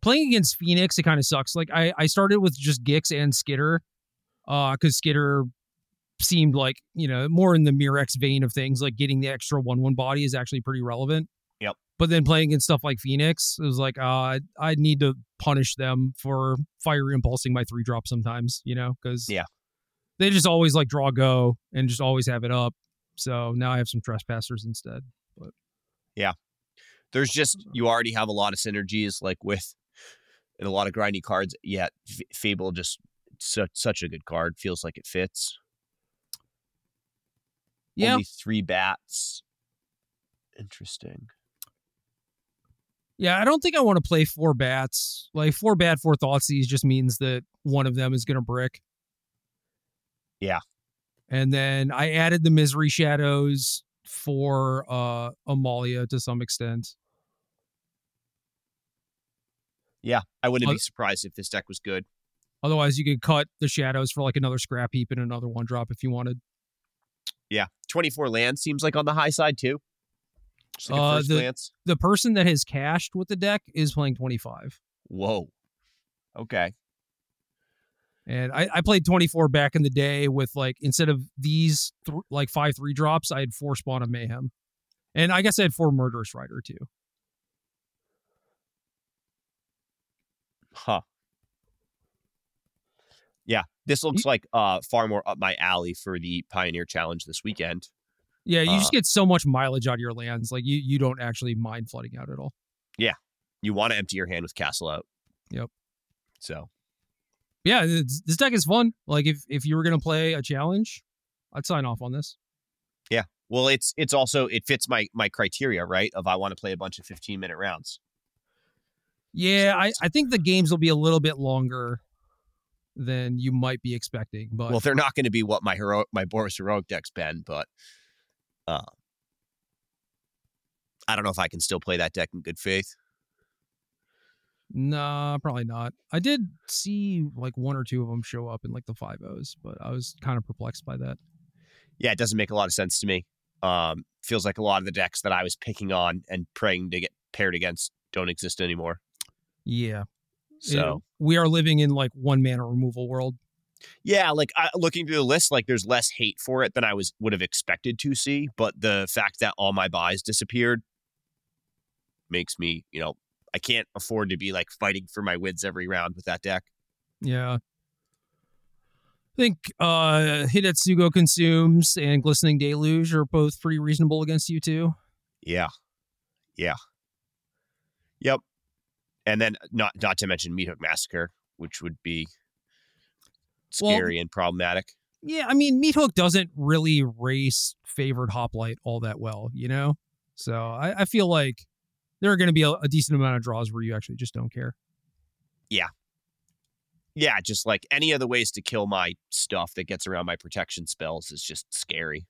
Playing against Phoenix, it kind of sucks. Like I, I started with just Gix and Skitter, uh, because Skitter seemed like you know more in the Mirrex vein of things. Like getting the extra one one body is actually pretty relevant. Yep. But then playing against stuff like Phoenix, it was like, uh, I, I need to punish them for fire impulsing my three drop sometimes, you know, because Yeah. they just always like draw go and just always have it up. So now I have some trespassers instead. There's just you already have a lot of synergies like with and a lot of grindy cards. Yet F- Fable just such such a good card. Feels like it fits. Yeah. Only three bats. Interesting. Yeah, I don't think I want to play four bats. Like four bat, four Thoughtseize just means that one of them is gonna brick. Yeah. And then I added the misery shadows for uh Amalia to some extent. Yeah, I wouldn't be surprised if this deck was good. Otherwise, you could cut the shadows for like another scrap heap and another one drop if you wanted. Yeah, 24 land seems like on the high side too. Like Uh, first the- glance. The person that has cashed with the deck is playing 25. Whoa. Okay. And I, I played 24 back in the day with like instead of these th- like five three drops, I had four spawn of mayhem. And I guess I had four murderous rider too. Huh. Yeah, this looks like uh far more up my alley for the Pioneer Challenge this weekend. Yeah, you Uh, just get so much mileage out of your lands. Like you you don't actually mind flooding out at all. Yeah. You want to empty your hand with Castle out. Yep. So Yeah, this deck is fun. Like if if you were gonna play a challenge, I'd sign off on this. Yeah. Well, it's it's also it fits my my criteria right of I want to play a bunch of 15 minute rounds. Yeah, I, I think the games will be a little bit longer than you might be expecting. But Well, they're not going to be what my hero my Boros heroic deck's been, but uh, I don't know if I can still play that deck in good faith. Nah, probably not. I did see like one or two of them show up in like the five O's, but I was kind of perplexed by that. Yeah, it doesn't make a lot of sense to me. Um, feels like a lot of the decks that I was picking on and praying to get paired against don't exist anymore. Yeah. So we are living in like one mana removal world. yeah, like I, looking through the list, like there's less hate for it than I was would have expected to see. But the fact that all my buys disappeared makes me, you know, I can't afford to be like fighting for my wins every round with that deck. Yeah. I think uh Hidetsugu Consumes and Glistening Deluge are both pretty reasonable against you too. Yeah. Yeah. Yep. And then not not to mention Meat Hook Massacre, which would be Well- scary and problematic. Yeah, I mean Meat Hook doesn't really race favored hoplite all that well, you know? So I, I feel like there are gonna be a, a decent amount of draws where you actually just don't care. Yeah, yeah, just like any other ways to kill my stuff that gets around my protection spells is just scary.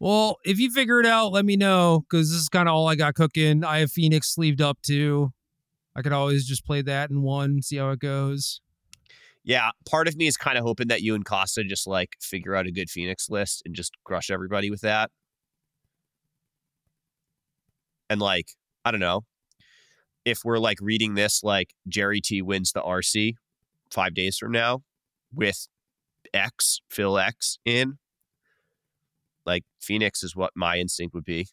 Well, if you figure it out, let me know because this is kind of all I got cooking. I have Phoenix sleeved up too. I could always just play that in one, see how it goes. Yeah, part of me is kind of hoping that you and Costa just like figure out a good Phoenix list and just crush everybody with that. And like, I don't know, if we're like reading this like Gerry T wins the RC five days from now with X, Phil X in, like Phoenix is what my instinct would be.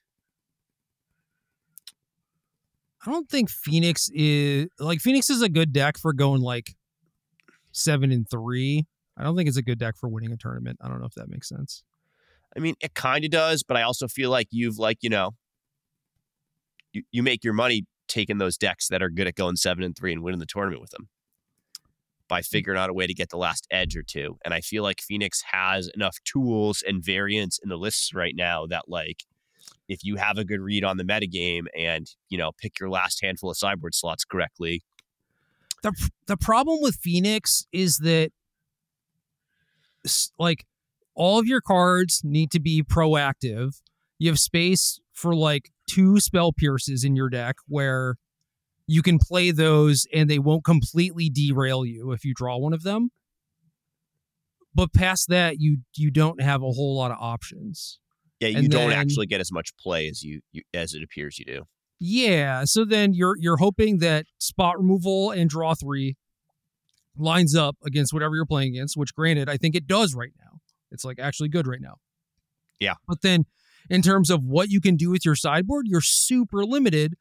I don't think Phoenix is like Phoenix is a good deck for going like seven and three. I don't think it's a good deck for winning a tournament. I don't know if that makes sense. I mean, it kind of does, but I also feel like you've like you know, you you make your money taking those decks that are good at going seven and three and winning the tournament with them by mm. figuring out a way to get the last edge or two. And I feel like Phoenix has enough tools and variants in the lists right now that like if you have a good read on the metagame and you know pick your last handful of sideboard slots correctly. The the problem with Phoenix is that like all of your cards need to be proactive. You have space for like two spell pierces in your deck where you can play those and they won't completely derail you if you draw one of them. But past that, you you don't have a whole lot of options. Yeah, you and don't then, actually get as much play as you, you as it appears you do. Yeah, so then you're you're hoping that spot removal and draw three lines up against whatever you're playing against, which granted, I think it does right now. It's like actually good right now. Yeah. But then in terms of what you can do with your sideboard, you're super limited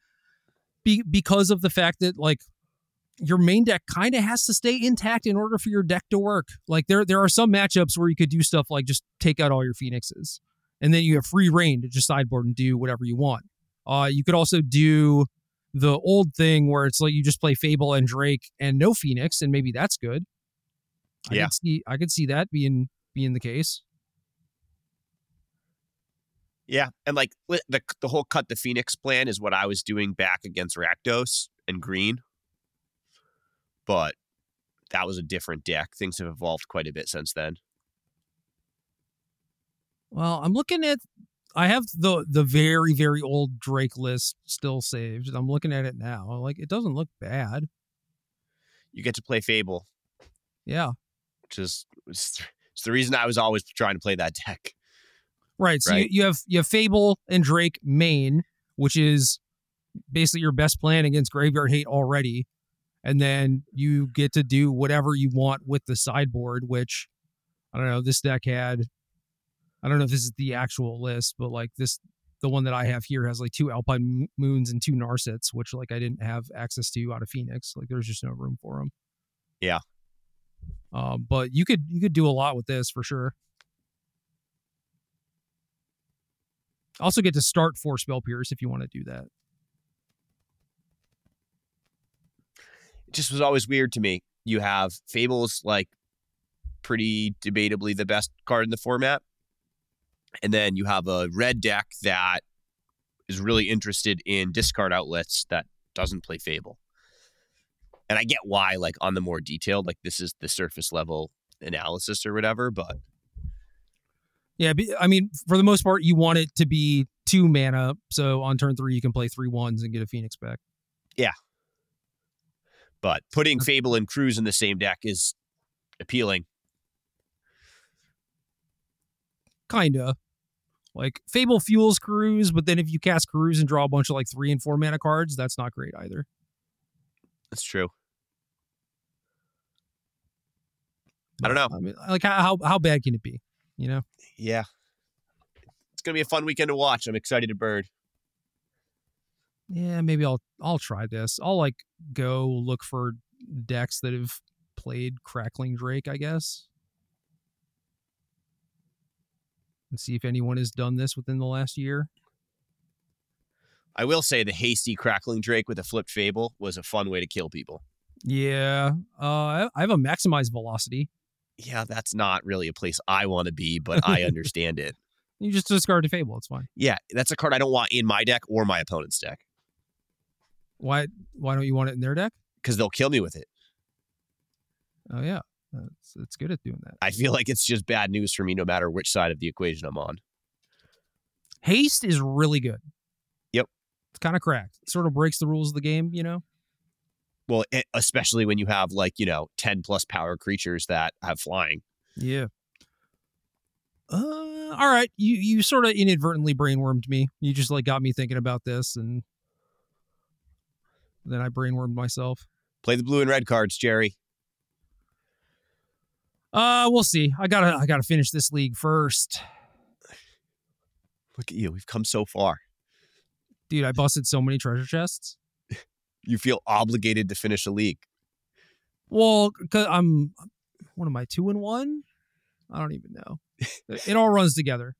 be, because of the fact that like your main deck kind of has to stay intact in order for your deck to work. Like there there are some matchups where you could do stuff like just take out all your phoenixes and then you have free reign to just sideboard and do whatever you want. Uh, you could also do the old thing where it's like you just play Fable and Drake and no Phoenix, and maybe that's good. I yeah, could see I could see that being being the case. Yeah, and like the the whole cut the Phoenix plan is what I was doing back against Rakdos and Green, but that was a different deck. Things have evolved quite a bit since then. Well, I'm looking at I have the the very very old Drake list still saved. I'm looking at it now. Like it doesn't look bad. You get to play Fable. Yeah. Which is it's, the reason I was always trying to play that deck. Right. So right? You, you have you have Fable and Drake main, which is basically your best plan against Graveyard Hate already. And then you get to do whatever you want with the sideboard, which I don't know, this deck had I don't know if this is the actual list, but like this, the one that I have here has like two Alpine Moons and two Narsets, which like I didn't have access to out of Phoenix. Like there's just no room for them. Yeah. Um, but you could you could do a lot with this for sure. Also get to start four spell pierce if you want to do that. It just was always weird to me. You have Fables like pretty debatably the best card in the format. And then you have a red deck that is really interested in discard outlets that doesn't play Fable. And I get why, like on the more detailed, like this is the surface level analysis or whatever, but yeah, I mean, for the most part, you want it to be two mana. So on turn three, you can play three ones and get a Phoenix back. Yeah. But putting Fable and Cruise in the same deck is appealing. Kinda. Like Fable fuels Cruise, but then if you cast Cruise and draw a bunch of like three and four mana cards, that's not great either. That's true. I don't know. I mean, like how how bad can it be? You know? Yeah. It's gonna be a fun weekend to watch. I'm excited to bird. Yeah, maybe I'll I'll try this. I'll like go look for decks that have played Crackling Drake, I guess. and see if anyone has done this within the last year. I will say the hasty crackling Drake with a flipped fable was a fun way to kill people. Yeah, uh, I have a maximized velocity. Yeah, that's not really a place I want to be, but I understand it. You just discard a fable; it's fine. Yeah, that's a card I don't want in my deck or my opponent's deck. Why? Why don't you want it in their deck? Because they'll kill me with it. Oh yeah, it's, it's good at doing that. I feel like it's just bad news for me no matter which side of the equation I'm on. Haste is really good. Yep. It's kind of cracked. It sort of breaks the rules of the game, you know? Well, especially when you have like, you know, 10 plus power creatures that have flying. Yeah. Uh, all right. You you sort of inadvertently brainwormed me. You just like got me thinking about this and then I brainwormed myself. Play the blue and red cards, Gerry. Uh, we'll see. I gotta, I gotta finish this league first. Look at you. We've come so far. Dude, I busted so many treasure chests. You feel obligated to finish a league. Well, cause I'm, one of my two and one? I don't even know. it all runs together.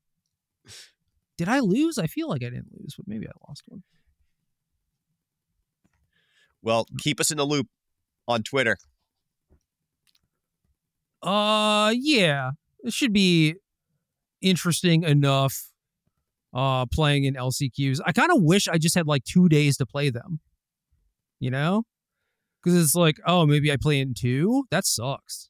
Did I lose? I feel like I didn't lose, but maybe I lost one. Well, keep us in the loop on Twitter. Uh, yeah, it should be interesting enough. Uh, playing in LCQs. I kind of wish I just had like two days to play them. You know, because it's like, oh, maybe I play in two. That sucks.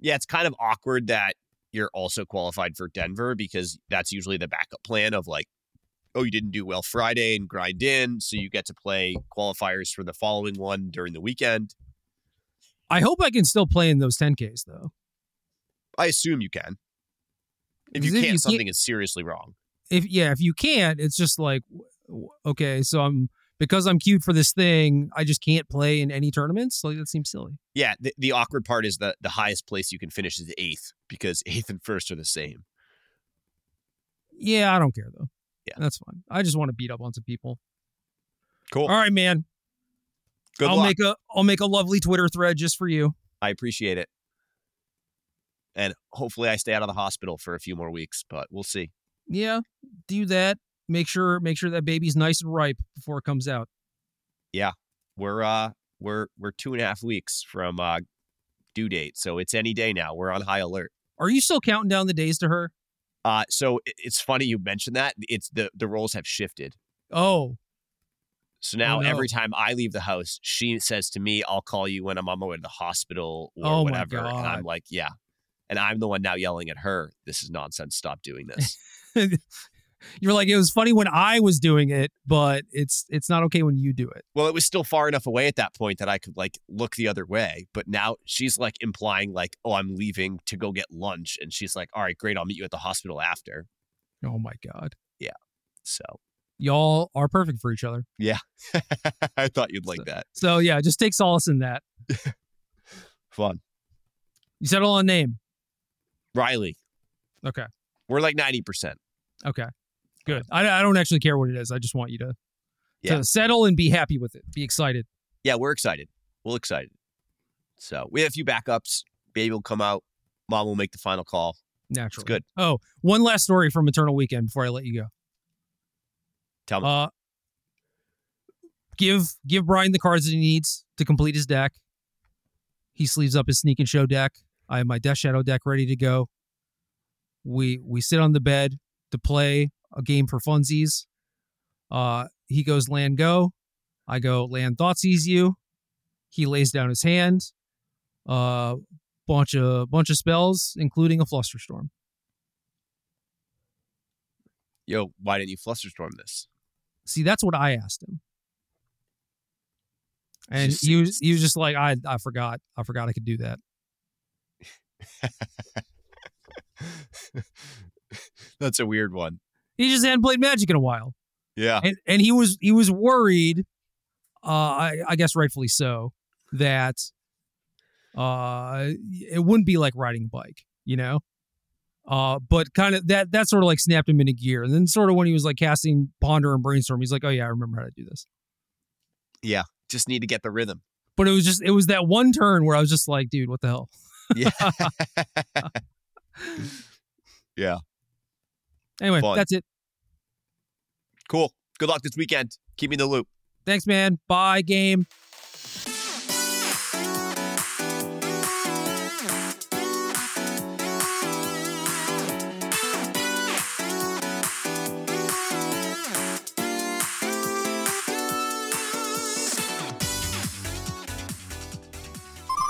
Yeah, it's kind of awkward that you're also qualified for Denver because that's usually the backup plan of like, oh, you didn't do well Friday and grind in, so you get to play qualifiers for the following one during the weekend. I hope I can still play in those 10Ks though. I assume you can. If you if can't, you something can't- is seriously wrong. If yeah, if you can't, it's just like, okay, so I'm because I'm queued for this thing, I just can't play in any tournaments. Like that seems silly. Yeah, the, the awkward part is that the highest place you can finish is eighth because eighth and first are the same. Yeah, I don't care though. Yeah. that's fine. I just want to beat up on some people. Cool. All right, man. Good I'll luck. make a I'll make a lovely Twitter thread just for you. I appreciate it. And hopefully I stay out of the hospital for a few more weeks, but we'll see. Yeah, do that. Make sure make sure that baby's nice and ripe before it comes out. Yeah, we're uh we're we're two and a half weeks from uh due date. So it's any day now. We're on high alert. Are you still counting down the days to her? Uh so it's funny you mentioned that. It's the the roles have shifted. Oh, So now no. every time I leave the house, she says to me, I'll call you when I'm on my way to the hospital or Oh whatever. And I'm like, yeah. And I'm the one now yelling at her, this is nonsense. Stop doing this. you're like it was funny when I was doing it, but it's it's not okay when you do it. well, it was still far enough away at that point that I could like look the other way. But now she's like implying like, oh, I'm leaving to go get lunch. And she's like, all right, great. I'll meet you at the hospital after. Oh my god. Yeah. So Y'all are perfect for each other. Yeah. I thought you'd like that. So yeah, just take solace in that. Fun. You settle on name. Riley, Okay. we're like 90%. Okay. Good. I, I don't actually care what it is. I just want you to, Yeah. to settle and be happy with it. Be excited. Yeah, we're excited. We're excited. So we have a few backups. Baby will come out. Mom will make the final call. Naturally. good. Oh, one last story from Eternal Weekend before I let you go. Tell me. Uh, give give Brian the cards that he needs to complete his deck. He sleeves up his sneak and show deck. I have my Death Shadow deck ready to go. We we sit on the bed to play a game for funsies. Uh, he goes land go. I go land Thoughtseize you. He lays down his hand. Uh, bunch of bunch of spells, including a flusterstorm. Yo, why didn't you flusterstorm this? See, that's what I asked him. And Just- he was, he was just like, I, I forgot. I forgot I could do that. That's a weird one. He just hadn't played Magic in a while. Yeah. And, and he was, he was worried, uh, I, I guess rightfully so, that uh, it wouldn't be like riding a bike, you know? Uh, but kind of that, that sort of like snapped him into gear. And then sort of when he was like casting Ponder and Brainstorm, he's like, oh yeah, I remember how to do this. Yeah. Just need to get the rhythm. But it was just, it was that one turn where I was just like, dude, what the hell? Yeah. yeah. Anyway, Fun. that's it. Cool. Good luck this weekend. Keep me in the loop. Thanks, man. Bye, game.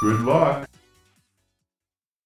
Good luck.